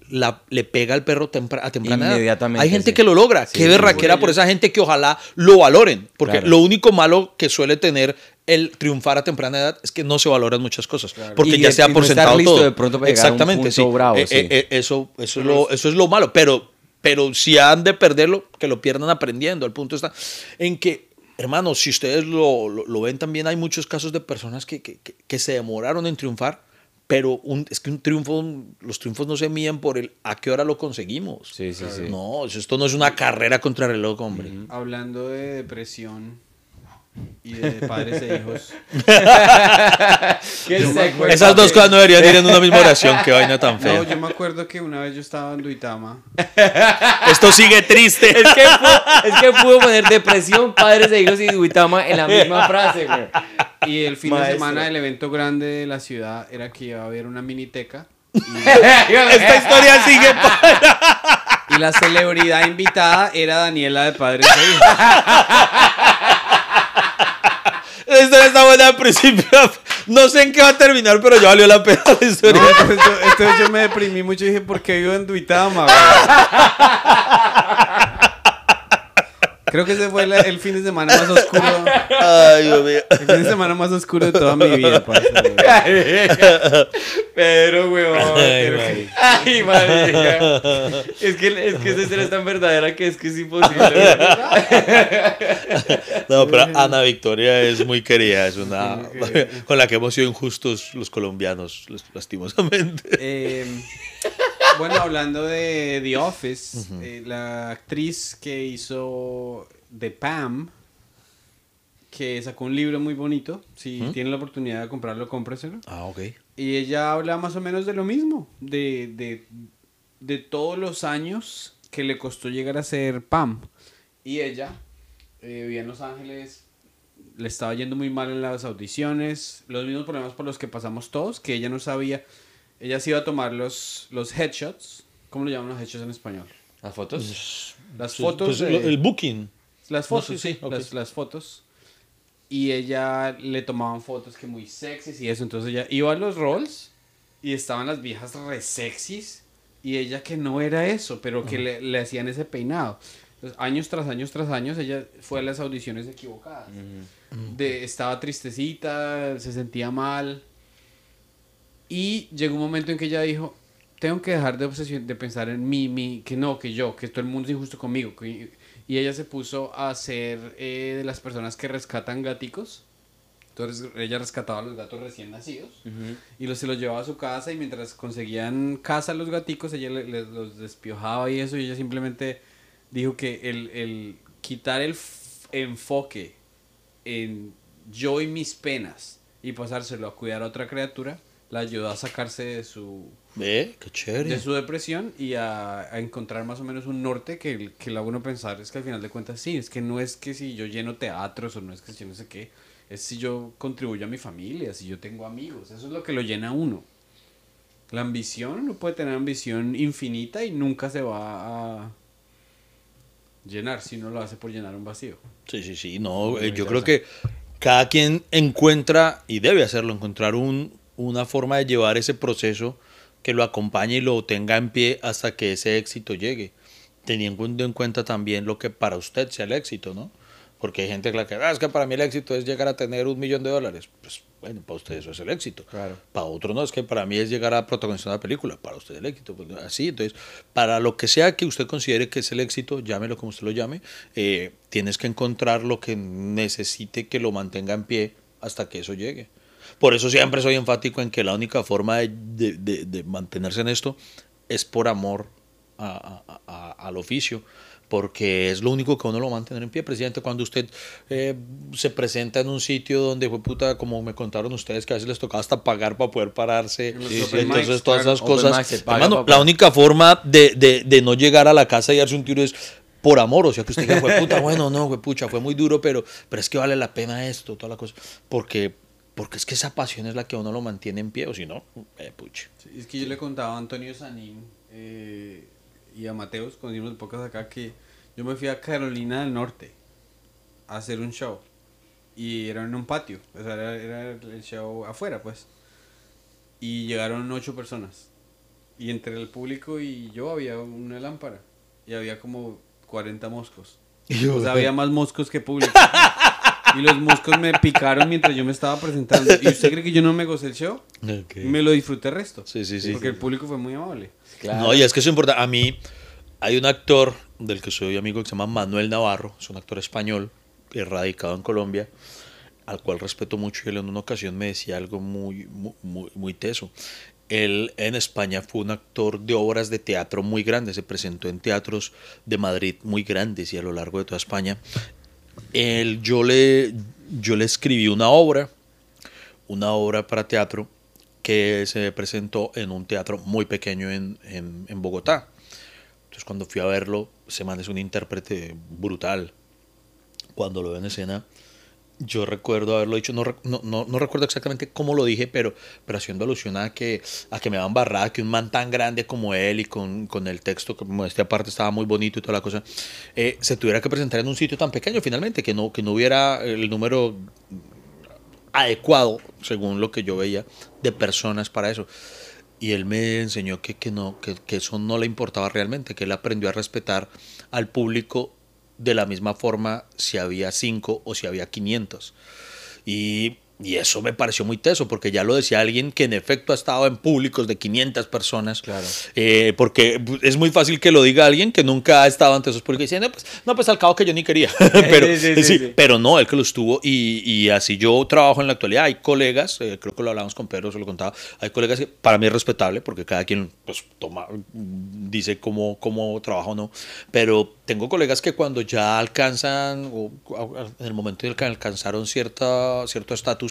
la, le pega al perro tempra- a temprana edad. Inmediatamente, Hay gente sí. que lo logra, Sí, qué berraquera por esa gente que ojalá lo valoren, porque Claro. lo único malo que suele tener el triunfar a temprana edad es que no se valoran muchas cosas, porque Y ya se ha y por no estar sentado listo todo. de pronto para llegar a un Exactamente, punto sí. bravo, Eh, eh, eh, eso, eso, es lo, eso es lo malo, pero, pero si han de perderlo, que lo pierdan aprendiendo. El punto está en que hermano, si ustedes lo, lo- lo ven también, hay muchos casos de personas que- que se demoraron en triunfar, pero un- es que un triunfo, los triunfos no se miden por el a qué hora lo conseguimos. Sí, sí, sí. No, esto no es una carrera contra reloj, hombre. Hablando de depresión y de padres e hijos. ¿Qué Yo me segue, acuerdo- Esas dos cosas no deberían ir en una misma oración, qué vaina tan No, fea. yo me acuerdo que una vez yo estaba en Duitama. Esto sigue triste. Es que, pudo, es que pudo poner depresión, padres e hijos y Duitama en la misma frase, güey. Y el fin Maestro. de semana el evento grande de la ciudad era que iba a haber una miniteca. Esta historia sigue. Y la celebridad invitada era Daniela de Padres e Hijos. La historia está buena al principio. No sé en qué va a terminar, pero ya valió la pena la No, historia. entonces, yo, entonces yo me deprimí mucho y dije, ¿por qué vivo en Duitama? güey?" Creo que ese fue la- el fin de semana más oscuro. Ay, Dios mío. El fin de semana más oscuro de toda mi vida, parce, güey. Pero, weón. Ay, pero-. Ay, marica. Es que, es que esa historia es tan verdadera que es que es imposible. No, pero Ana Victoria es muy querida, es una con la que hemos sido injustos los colombianos, lastimosamente. Eh, bueno, hablando de The Office, eh, la actriz que hizo The Pam, que sacó un libro muy bonito, si tienen la oportunidad de comprarlo, cómpreselo. Ah, ok. Y ella habla más o menos de lo mismo, de, de, de todos los años que le costó llegar a ser Pam. Y ella eh, vivía en Los Ángeles, le estaba yendo muy mal en las audiciones, los mismos problemas por los que pasamos todos, que ella no sabía. Ella se iba a tomar los, los headshots. ¿Cómo lo llaman los headshots en español? ¿Las fotos? Las fotos. Pues, de- el booking. las No fotos, sé, sí, sí, ok. las, las fotos. Y ella le tomaban fotos que muy sexys y eso. Entonces ella iba a los rolls y estaban las viejas re sexys. Y ella que no era eso, pero que le, le hacían ese peinado. Entonces, años tras años tras años, ella fue a las audiciones equivocadas. De, estaba tristecita, se sentía mal. Y llegó un momento en que ella dijo, tengo que dejar de, obsesión, de pensar en mí, mí, que no, que yo, que todo el mundo es injusto conmigo. que- y ella se puso a ser eh, de las personas que rescatan gaticos. Entonces ella rescataba a los gatos recién nacidos y los, se los llevaba a su casa y mientras conseguían casa a los gaticos ella le- le- los despiojaba y eso y ella simplemente dijo que el, el quitar el enfoque en yo y mis penas y pasárselo a cuidar a otra criatura la ayudó a sacarse de su Ve, qué chévere. de su depresión y a, a encontrar más o menos un norte que, que haga uno pensar es que al final de cuentas sí, es que no es que si yo lleno teatros o no es que si yo no sé qué, es si yo contribuyo a mi familia, si yo tengo amigos, eso es lo que lo llena a uno. La ambición, uno puede tener ambición infinita y nunca se va a llenar si uno lo hace por llenar un vacío. Sí, sí, sí. No, eh, yo creo que cada quien encuentra, y debe hacerlo, encontrar un, una forma de llevar ese proceso que lo acompañe y lo tenga en pie hasta que ese éxito llegue. Teniendo en cuenta también lo que para usted sea el éxito, ¿no? Porque hay gente que la que, "Ah, es que para mí el éxito es llegar a tener un millón de dólares. Pues bueno, para usted eso es el éxito. Claro. Para otro no, es que para mí es llegar a protagonizar una película. Para usted el éxito. Pues, así, entonces, para lo que sea que usted considere que es el éxito, llámelo como usted lo llame, eh, tienes que encontrar lo que necesite que lo mantenga en pie hasta que eso llegue. Por eso siempre soy enfático en que la única forma de, de- de- de mantenerse en esto es por amor a- a- a- al oficio, porque es lo único que uno lo va a mantener en pie. Presidente, cuando usted eh, se presenta en un sitio donde fue puta, como me contaron ustedes, que a veces les tocaba hasta pagar para poder pararse, y open entonces mics, todas esas cosas. Hermano, la única forma de, de- de no llegar a la casa y darse un tiro es por amor, o sea que usted diga, fue puta, bueno, no, fue pucha, fue muy duro, pero, pero es que vale la pena esto, toda la cosa, porque, porque es que esa pasión es la que a uno lo mantiene en pie, o si no, eh, pucha. Sí, es que yo le contaba a Antonio Sanín eh, y a Mateus, cuando hicimos el podcast acá, que yo me fui a Carolina del Norte a hacer un show. Y era en un patio, o sea, era, era el show afuera, pues. Y llegaron ocho personas. Y entre el público y yo había una lámpara. Y había como 40 moscos. O sea, había más moscos que público. Y los moscos me picaron mientras yo me estaba presentando. ¿Y usted cree que yo no me gocé el show? Me lo disfruté el resto. Sí, sí, sí. Porque el público fue muy amable. Claro. No, y es que eso importa. A mí hay un actor del que soy amigo que se llama Manuel Navarro, es un actor español, radicado en Colombia, al cual respeto mucho, y él en una ocasión me decía algo muy, muy, muy, muy teso. Él en España fue un actor de obras de teatro muy grandes, se presentó en teatros de Madrid muy grandes y a lo largo de toda España. Él, yo, le, yo le escribí una obra, una obra para teatro que se presentó en un teatro muy pequeño en, en, Bogotá. Entonces cuando fui a verlo, se man es un intérprete brutal. Cuando lo veo en escena, yo recuerdo haberlo dicho, no, no, no, no, recuerdo exactamente cómo lo dije, pero, pero haciendo alusión a que, a que me daban barrada, que un man tan grande como él y con, con el texto, como esta parte estaba muy bonito y toda la cosa, eh, se tuviera que presentar en un sitio tan pequeño finalmente, que no, que no hubiera el número adecuado, según lo que yo veía, de personas para eso. Y él me enseñó que, que no, que, que eso no le importaba realmente, que él aprendió a respetar al público de la misma forma si había 5 o si había 500. Y, y, eso me pareció muy teso, porque ya lo decía alguien que en efecto ha estado en públicos de 500 personas. Claro. Eh, porque es muy fácil que lo diga alguien que nunca ha estado ante esos públicos diciendo, pues, no, pues al cabo que yo ni quería. pero, sí, sí, sí, pero no, él que lo estuvo. Y, y, así yo trabajo en la actualidad. Hay colegas, eh, creo que lo hablamos con Pedro, se lo contaba. Hay colegas que para mí es respetable, porque cada quien pues, toma, dice cómo, cómo trabaja o no. Pero tengo colegas que cuando ya alcanzan, o en el momento en que alcanzaron cierta, cierto estatus,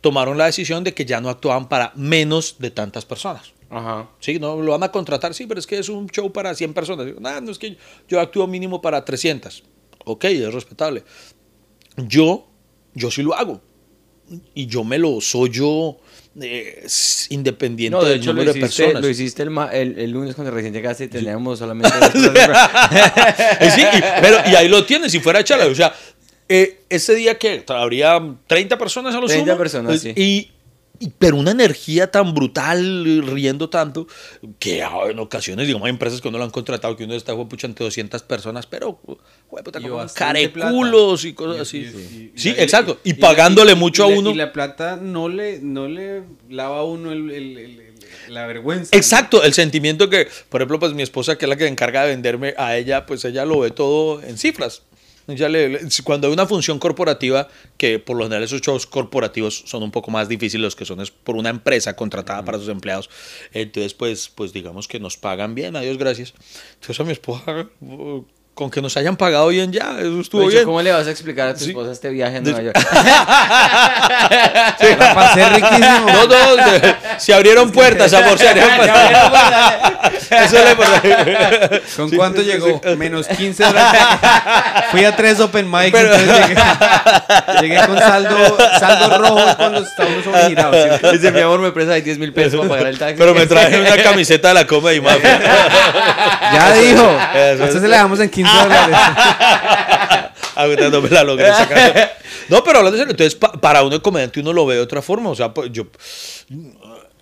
tomaron la decisión de que ya no actuaban para menos de tantas personas. Ajá. Sí, no lo van a contratar, sí, pero es que es un show para 100 personas. Digo, nah, no es que yo actúo mínimo para 300. Ok, es respetable. Yo, yo sí lo hago. Y yo me lo soy yo eh, independiente no, de del hecho, número lo hiciste, de personas. Lo hiciste el, el, el, lunes cuando recién llegaste y teníamos solamente... sí, y, pero, y ahí lo tienes, si fuera charla. O sea, eh, ese día que habría 30 personas a lo 30 sumo. personas, sí. Y, y, pero una energía tan brutal, riendo tanto, que en ocasiones, digamos, hay empresas que uno lo han contratado, que uno está pucha, ante 200 personas, pero, güey, puta, como careculos y cosas así. Y, y, sí, exacto. Y, pagándole mucho a uno. Y la plata no le, no le lava a uno el, el, el la vergüenza. Exacto, ¿no? el sentimiento que, por ejemplo, pues mi esposa, que es la que se encarga de venderme a ella, pues ella lo ve todo en cifras. Ya le, le, cuando hay una función corporativa, que por lo general esos shows corporativos son un poco más difíciles, los que son es por una empresa contratada uh -huh. para sus empleados, entonces pues, pues digamos que nos pagan bien, adiós, gracias. Entonces a mi esposa con que nos hayan pagado bien ya, eso estuvo Oye, bien. ¿Cómo le vas a explicar a tu Sí. esposa este viaje en Nueva York? La pasé riquísimo. No, no, se, se abrieron puertas, amor, se abrieron puertas. Eso le ¿Con Sí, cuánto sí, llegó? sí. Menos 15 dólares. Fui a tres open mics, Pero- entonces llegué, llegué con saldo, saldo rojo cuando estábamos sobregirados. ¿sí? Dice, mi amor, me presta ahí 10 mil pesos para pagar el taxi. Pero me traje una camiseta de la Comedy Mafia. Ya dijo. Eso A es. usted se le damos en 15 dólares. Ahorita no me la logré sacar. No, pero hablando de serio, entonces pa- para uno comediante uno lo ve de otra forma. O sea, pues yo.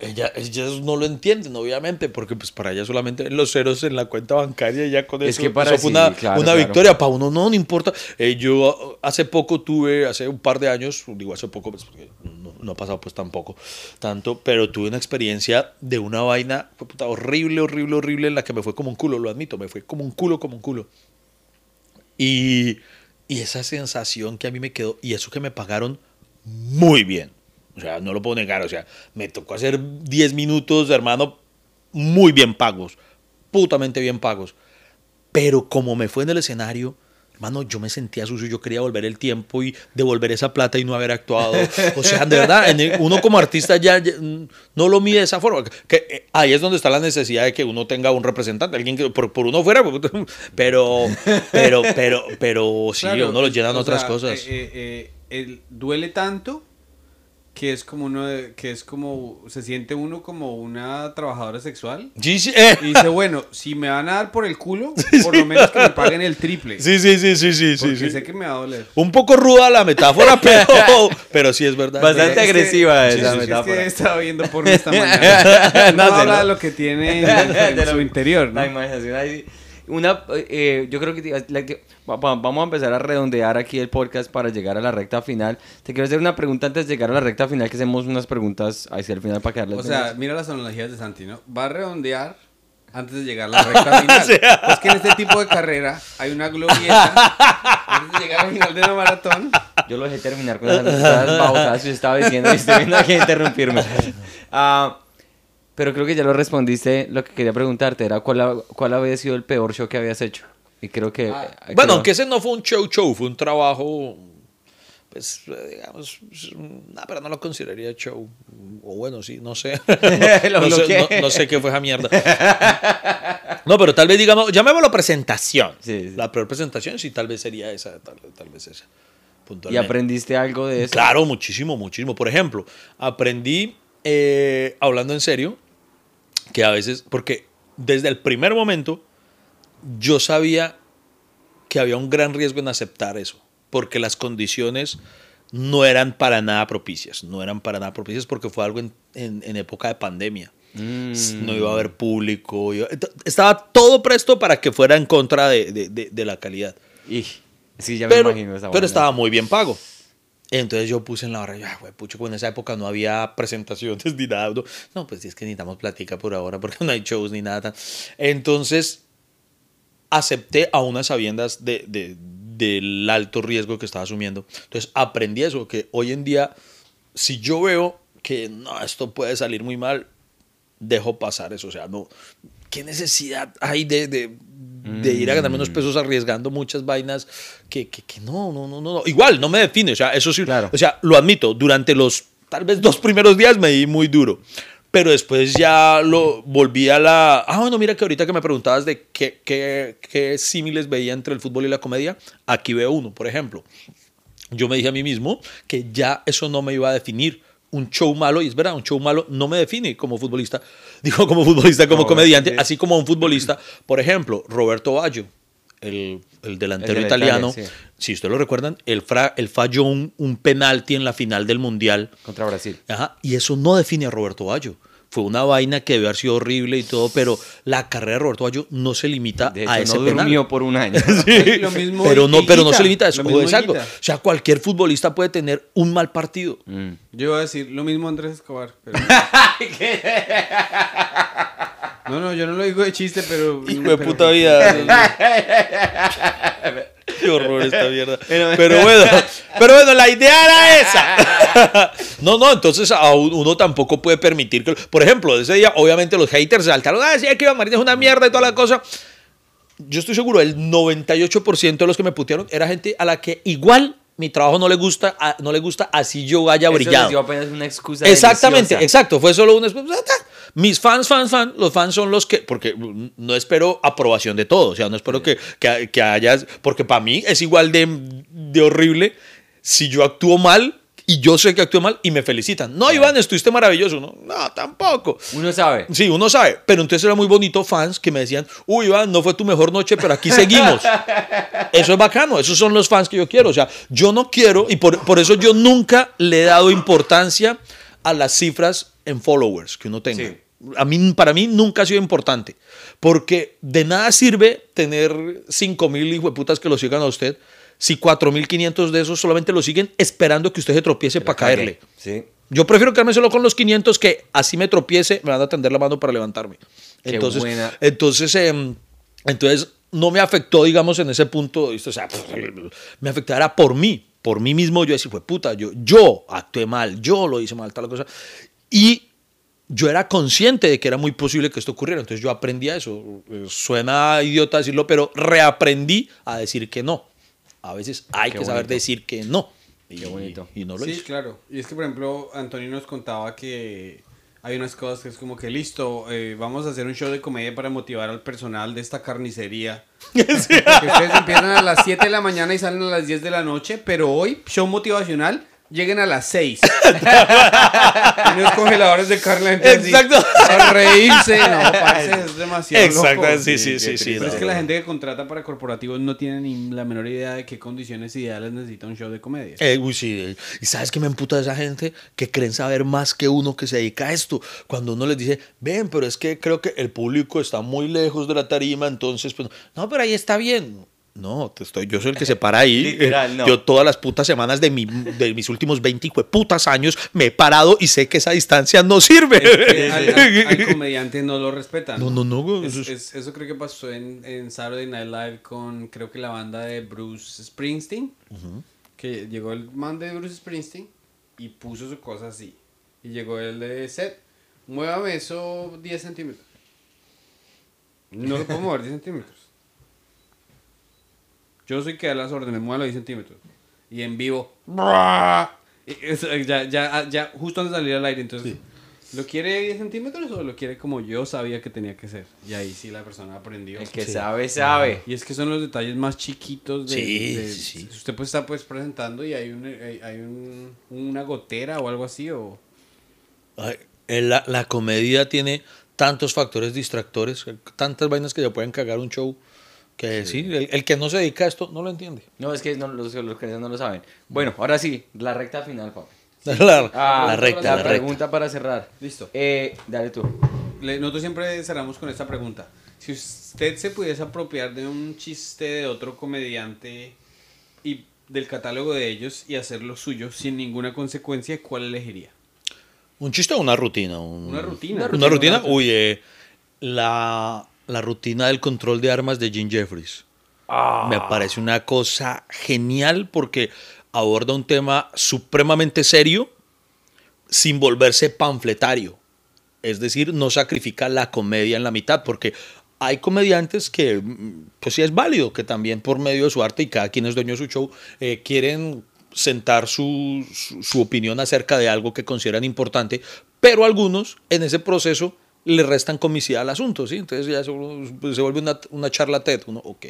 Ella, ellas no lo entienden, obviamente, porque pues para ella solamente los ceros en la cuenta bancaria y ya con Es eso, que para eso fue una, claro, una claro. victoria. Para uno no, no importa. Eh, yo hace poco tuve, hace un par de años, digo hace poco, pues, porque no, no ha pasado pues tampoco tanto, pero tuve una experiencia de una vaina puta, horrible, horrible, horrible, en la que me fue como un culo, lo admito, me fue como un culo, como un culo. Y, y esa sensación que a mí me quedó, y eso que me pagaron muy bien. O sea, no lo puedo negar. O sea, me tocó hacer 10 minutos, hermano, muy bien pagos. Putamente bien pagos. Pero como me fue en el escenario, hermano, yo me sentía sucio. Yo quería volver el tiempo y devolver esa plata y no haber actuado. O sea, de verdad, uno como artista ya, ya, no lo mide de esa forma. Que, eh, ahí es donde está la necesidad de que uno tenga un representante. Alguien que por, por uno fuera. Pero, pero, pero, pero sí, Claro, uno lo llenan otras sea, cosas. eh, eh, el- duele tanto que es como uno de- que es como se siente uno como una trabajadora sexual Sí, sí, eh. y dice bueno si me van a dar por el culo por lo menos que me paguen el triple Sí, sí, sí, sí, sí, sí, porque sí. sé que me va a doler Un poco ruda la metáfora, pero, pero sí es verdad. Bastante Es que- agresiva sí, esa sí, sí, metáfora. Es que estaba viendo por esta mañana. No, No habla ¿no? de lo que tiene en, su interior, ¿no? La imaginación ahí. Una, eh, yo creo que la- vamos a empezar a redondear aquí el podcast para llegar a la recta final. Te quiero hacer una pregunta antes de llegar a la recta final, que hacemos unas preguntas hacia el final para quedarles O sea, mira las analogías de Santi, ¿no? Va a redondear antes de llegar a la recta final. Pues que en este tipo de carrera hay una glorieta antes de llegar al final de la maratón. Yo lo dejé terminar con las pausas que estaba diciendo y estoy viendo aquí interrumpirme. Ah, pero creo que ya lo respondiste. Lo que quería preguntarte era cuál, cuál había sido el peor show que habías hecho. Y creo que... Ah, bueno, aunque ese no fue un show show, fue un trabajo pues digamos, no, pero no lo consideraría show. O bueno, sí, no sé. no, sé no, sé qué fue esa mierda. no, pero tal vez digamos, llamémoslo presentación. La peor presentación sí, tal vez sería esa, tal, vez esa. ¿Y aprendiste algo de eso? Claro, muchísimo, muchísimo. Por ejemplo, aprendí, eh, hablando en serio, que a veces, porque desde el primer momento yo sabía que había un gran riesgo en aceptar eso porque las condiciones no eran para nada propicias, no eran para nada propicias porque fue algo en, época de pandemia. Mm. No iba a haber público, estaba todo presto para que fuera en contra de, la calidad. Y, sí, ya me pero, imagino. pero estaba muy bien pago. Entonces yo puse en la barra, ya, güey, pucho, pues en esa época no había presentaciones ni nada. No, pues es que necesitamos plática por ahora porque no hay shows ni nada. Entonces acepté a unas sabiendas de, del alto riesgo que estaba asumiendo. Entonces aprendí eso, que hoy en día, si yo veo que no, esto puede salir muy mal, dejo pasar eso. O sea, no, ¿qué necesidad hay de, de ir a ganar menos mm. pesos arriesgando muchas vainas que, que, que, no, no, no, no, Igual, no me define. O sea, eso sí, claro. o sea, lo admito, durante los tal vez dos primeros días me di muy duro pero después ya lo volví a la... Ah, bueno, mira que ahorita que me preguntabas de qué, qué, qué símiles veía entre el fútbol y la comedia, aquí veo uno, por ejemplo. Yo me dije a mí mismo que ya eso no me iba a definir. Un show malo, y es verdad, un show malo no me define como futbolista, digo como futbolista, como comediante, así como un futbolista. Por ejemplo, Roberto Baggio, el, el delantero italiano, si ustedes lo recuerdan, él, falló un, un, penalti en la final del Mundial. Contra Brasil. Ajá, y eso no define a Roberto Baggio. Fue una vaina que debe haber sido horrible y todo, pero la carrera de Roberto Baggio no se limita a ese no durmió por un año. lo mismo pero, no, pero no se limita a eso. O, o sea, cualquier futbolista puede tener un mal partido. Mm. Yo iba a decir lo mismo Andrés Escobar. Pero... No, no, yo no lo digo de chiste, pero. Hijo de puta vida. Qué horror esta mierda. Pero bueno, pero bueno, la idea era esa. No, no, entonces uno tampoco puede permitir que. Por ejemplo, ese día, obviamente, los haters saltaron. Ah, sí, que Iván Marín es una mierda y toda la cosa. Yo estoy seguro, el 98% de los que me putearon era gente a la que igual mi trabajo no le gusta, no le gusta así yo haya brillado. Eso apenas una excusa. Exactamente, exacto. Fue solo una excusa. Mis fans, fans, fans, los fans son los que, porque no espero aprobación de todo, o sea, no espero que, que, que hayas, porque para mí es igual de, de horrible si yo actúo mal y yo sé que actúo mal y me felicitan. No, Iván, estuviste maravilloso. No, no, tampoco. Uno sabe. Sí, uno sabe. Pero entonces era muy bonito fans que me decían, uy, Iván, no fue tu mejor noche, pero aquí seguimos. eso es bacano. Esos son los fans que yo quiero. O sea, yo no quiero, y por, por eso yo nunca le he dado importancia a las cifras en followers que uno tenga. A mí, para mí nunca ha sido importante, porque de nada sirve tener 5 mil putas que lo sigan a usted si 4.500 de esos solamente lo siguen esperando que usted se tropiece para caerle. Sí. Yo prefiero quedarme solo con los 500 que así me tropiece, me van a tender la mano para levantarme. Entonces, entonces, em, entonces no me afectó, digamos, en ese punto, o sea, me afectara por mí, por mí mismo, yo decía, fue puta, yo, yo actué mal, yo lo hice mal, tal cosa. Y yo era consciente de que era muy posible que esto ocurriera, entonces yo aprendí a eso. Suena idiota decirlo, pero reaprendí a decir que no. A veces hay que saber decir que no. Y, Qué bonito. Y no lo Sí, claro. Y es que, por ejemplo, Antonio nos contaba que hay unas cosas que es como que listo, eh, vamos a hacer un show de comedia para motivar al personal de esta carnicería. que ustedes empiezan a las 7 de la mañana y salen a las 10 de la noche, pero hoy, show motivacional, lleguen a las 6. Unos congeladores de carne. Exacto. a reírse. No, parece es demasiado Exacto, sí, sí, sí. sí, Pero es que la gente que contrata para corporativos no tiene ni la menor idea de qué condiciones ideales necesita un show de comedia. Eh, uy, sí. Y sabes que me emputa esa gente que creen saber más que uno que se dedica a esto. Cuando uno les dice, ven, pero es que creo que el público está muy lejos de la tarima, entonces, pues, no, pero ahí está bien No, te estoy, yo soy el que se para ahí. Literal, no. Yo todas las putas semanas de, mi, de mis últimos 20 putas años me he parado y sé que esa distancia no sirve. Eh, al, al- al comediante no lo respetan. No, no, no, Es- eso es- es- eso creo que pasó en, en Saturday Night Live con, creo que la banda de Bruce Springsteen. Que llegó el man de Bruce Springsteen y puso su cosa así. Y llegó el de Seth. Muévame eso 10 centímetros. No lo puedo mover 10 centímetros. Yo soy que da las órdenes, muévalo 10 centímetros. Y en vivo. eso, Ya, ya, ya, justo antes de salir al aire, entonces. ¿Lo quiere 10 centímetros o lo quiere como yo sabía que tenía que ser? Y ahí sí la persona aprendió. El que sabe, sabe. Y es que son los detalles más chiquitos de... Sí, de- sí. Usted pues está pues presentando y hay, un, hay, hay un- una gotera o algo así o... Ay, eh, la, la comedia tiene tantos factores distractores, tantas vainas que le pueden cagar un show. Que sí, el, el que no se dedica a esto no lo entiende. No, es que no, los, los que no lo saben. Bueno, ahora sí, la recta final, papi. La, Ah, la recta, la la recta. pregunta para cerrar. Listo. Eh, dale tú. Le- nosotros siempre cerramos con esta pregunta. Si usted se pudiese apropiar de un chiste de otro comediante y del catálogo de ellos y hacerlo suyo sin ninguna consecuencia, ¿cuál elegiría? ¿Un chiste o una rutina? Un- Una rutina. ¿Una rutina? Uy, eh, la, la rutina del control de armas de Jim Jeffries. Me parece una cosa genial porque aborda un tema supremamente serio sin volverse panfletario. Es decir, no sacrifica la comedia en la mitad porque hay comediantes que, mm, pues sí es válido, que también por medio de su arte y cada quien es dueño de su show, eh, quieren sentar su, su, su opinión acerca de algo que consideran importante, pero algunos en ese proceso le restan comicidad al asunto, ¿sí? Entonces ya se, vuelve- se vuelve una, una charla TED, uno, ok.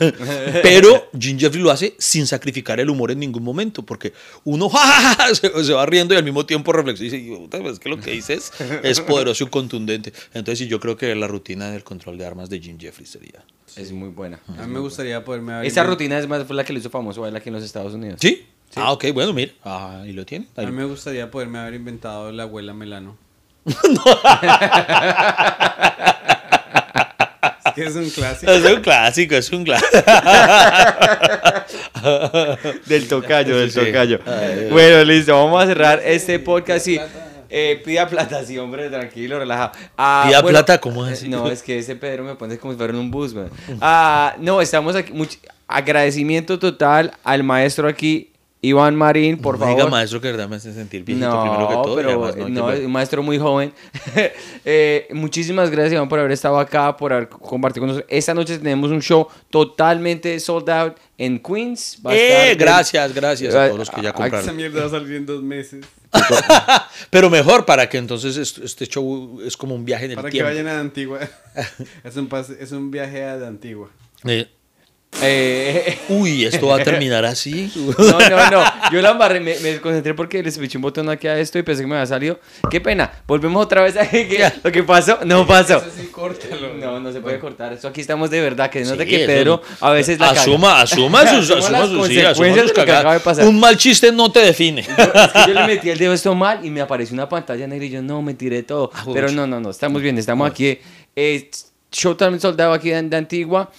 pero Jim Jeffrey lo hace sin sacrificar el humor en ningún momento, porque uno ¡ja, ja, ja! se, se va riendo y al mismo tiempo reflexiona y dice, "Puta, pues, es que lo que dices es poderoso y contundente. Entonces sí, yo creo que la rutina del control de armas de Jim Jeffrey sería... Es muy buena. A mí me gustaría poderme haber... Esa rutina es más fue la que le hizo famoso a él aquí en los Estados Unidos. ¿Sí? Ah, ok, bueno, mira. Ah, ahí lo tiene. A mí me gustaría poderme haber inventado la abuela Melano. es que es un clásico. Es un clásico, es un clásico. Del tocayo, del tocayo. Ay, Bueno, listo, vamos a cerrar este podcast. Sí. Eh, pida plata, sí, hombre, tranquilo, relajado. Ah, ¿Pida plata? ¿Cómo así? No, es que ese Pedro me pone como si fuera en un bus, güey. Ah, no, estamos aquí. much- agradecimiento total al maestro aquí, Iván Marín, por No me diga, favor. maestro, que de verdad me hace sentir viejito No, primero que todo. pero además no, es un maestro muy joven. Eh, muchísimas gracias, Iván, por haber estado acá, por haber compartido con nosotros. Esta noche tenemos un show totalmente sold out en Queens. Va a estar Eh, gracias, gracias a Ah, todos los que ya ah, Esa compraron. mierda va a salir en dos meses. Pero mejor para que entonces est- este show es como un viaje en el Para que tiempo. vayan a Antigua. es, un pase- es un viaje a Antigua. Eh, Eh, uy, esto va a terminar así. no, no, no. Yo la embarré, me, me desconcentré porque les piché un botón aquí a esto y pensé que me había salido. Qué pena. Volvemos otra vez a que lo que pasó. No pasó. Eso sí, córtalo. No, no se puede cortar. Esto aquí estamos de verdad. Que no Sí, que Pedro a veces la caga. asuma, asuma sus, Asuma asuma sus, sí, asuma sus cagadas. acaba de pasar. Un mal chiste no te define. Yo, es que yo le metí el dedo esto mal y me apareció una pantalla negra y yo no, me tiré todo. Ah, Pero no, no, no, estamos bien, estamos aquí. Eh, show también soldado aquí de, de Antigua.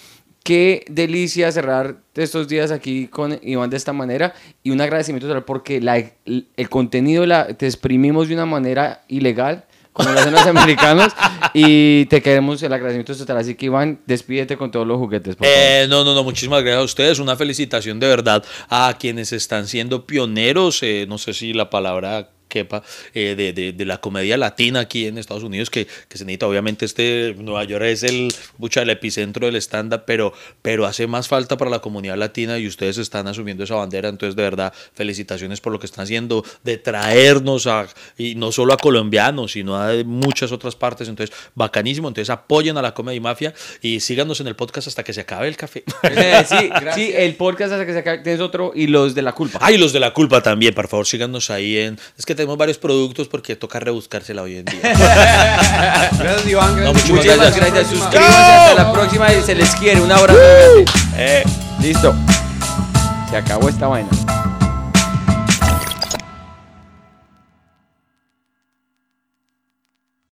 Qué delicia cerrar estos días aquí con Iván de esta manera y un agradecimiento total porque el, contenido te exprimimos de una manera ilegal como lo hacen los americanos y te queremos el agradecimiento total. Así que Iván, despídete con todos los juguetes. Eh, no, no, no, muchísimas gracias a ustedes. Una felicitación de verdad a quienes están siendo pioneros, eh, no sé si la palabra quepa, eh, de, de- de la comedia latina aquí en Estados Unidos, que, que se necesita, obviamente este Nueva York es el, mucha, el epicentro del stand-up, pero, pero hace más falta para la comunidad latina y ustedes están asumiendo esa bandera, entonces de verdad felicitaciones por lo que están haciendo, de traernos a, y no solo a colombianos, sino a muchas otras partes, entonces bacanísimo, entonces apoyen a la Comedy Mafia y síganos en el podcast hasta que se acabe el café. Sí, sí, el podcast hasta que se acabe, tienes otro y los de la culpa. Ay, los de la culpa también, por favor, síganos ahí en... Es que tenemos varios productos porque toca rebuscársela hoy en día. Gracias, Iván. No, Gracias. gracias. gracias. Suscríbanse. Hasta la próxima y se les quiere. Un abrazo. grande. Listo. Se acabó esta vaina.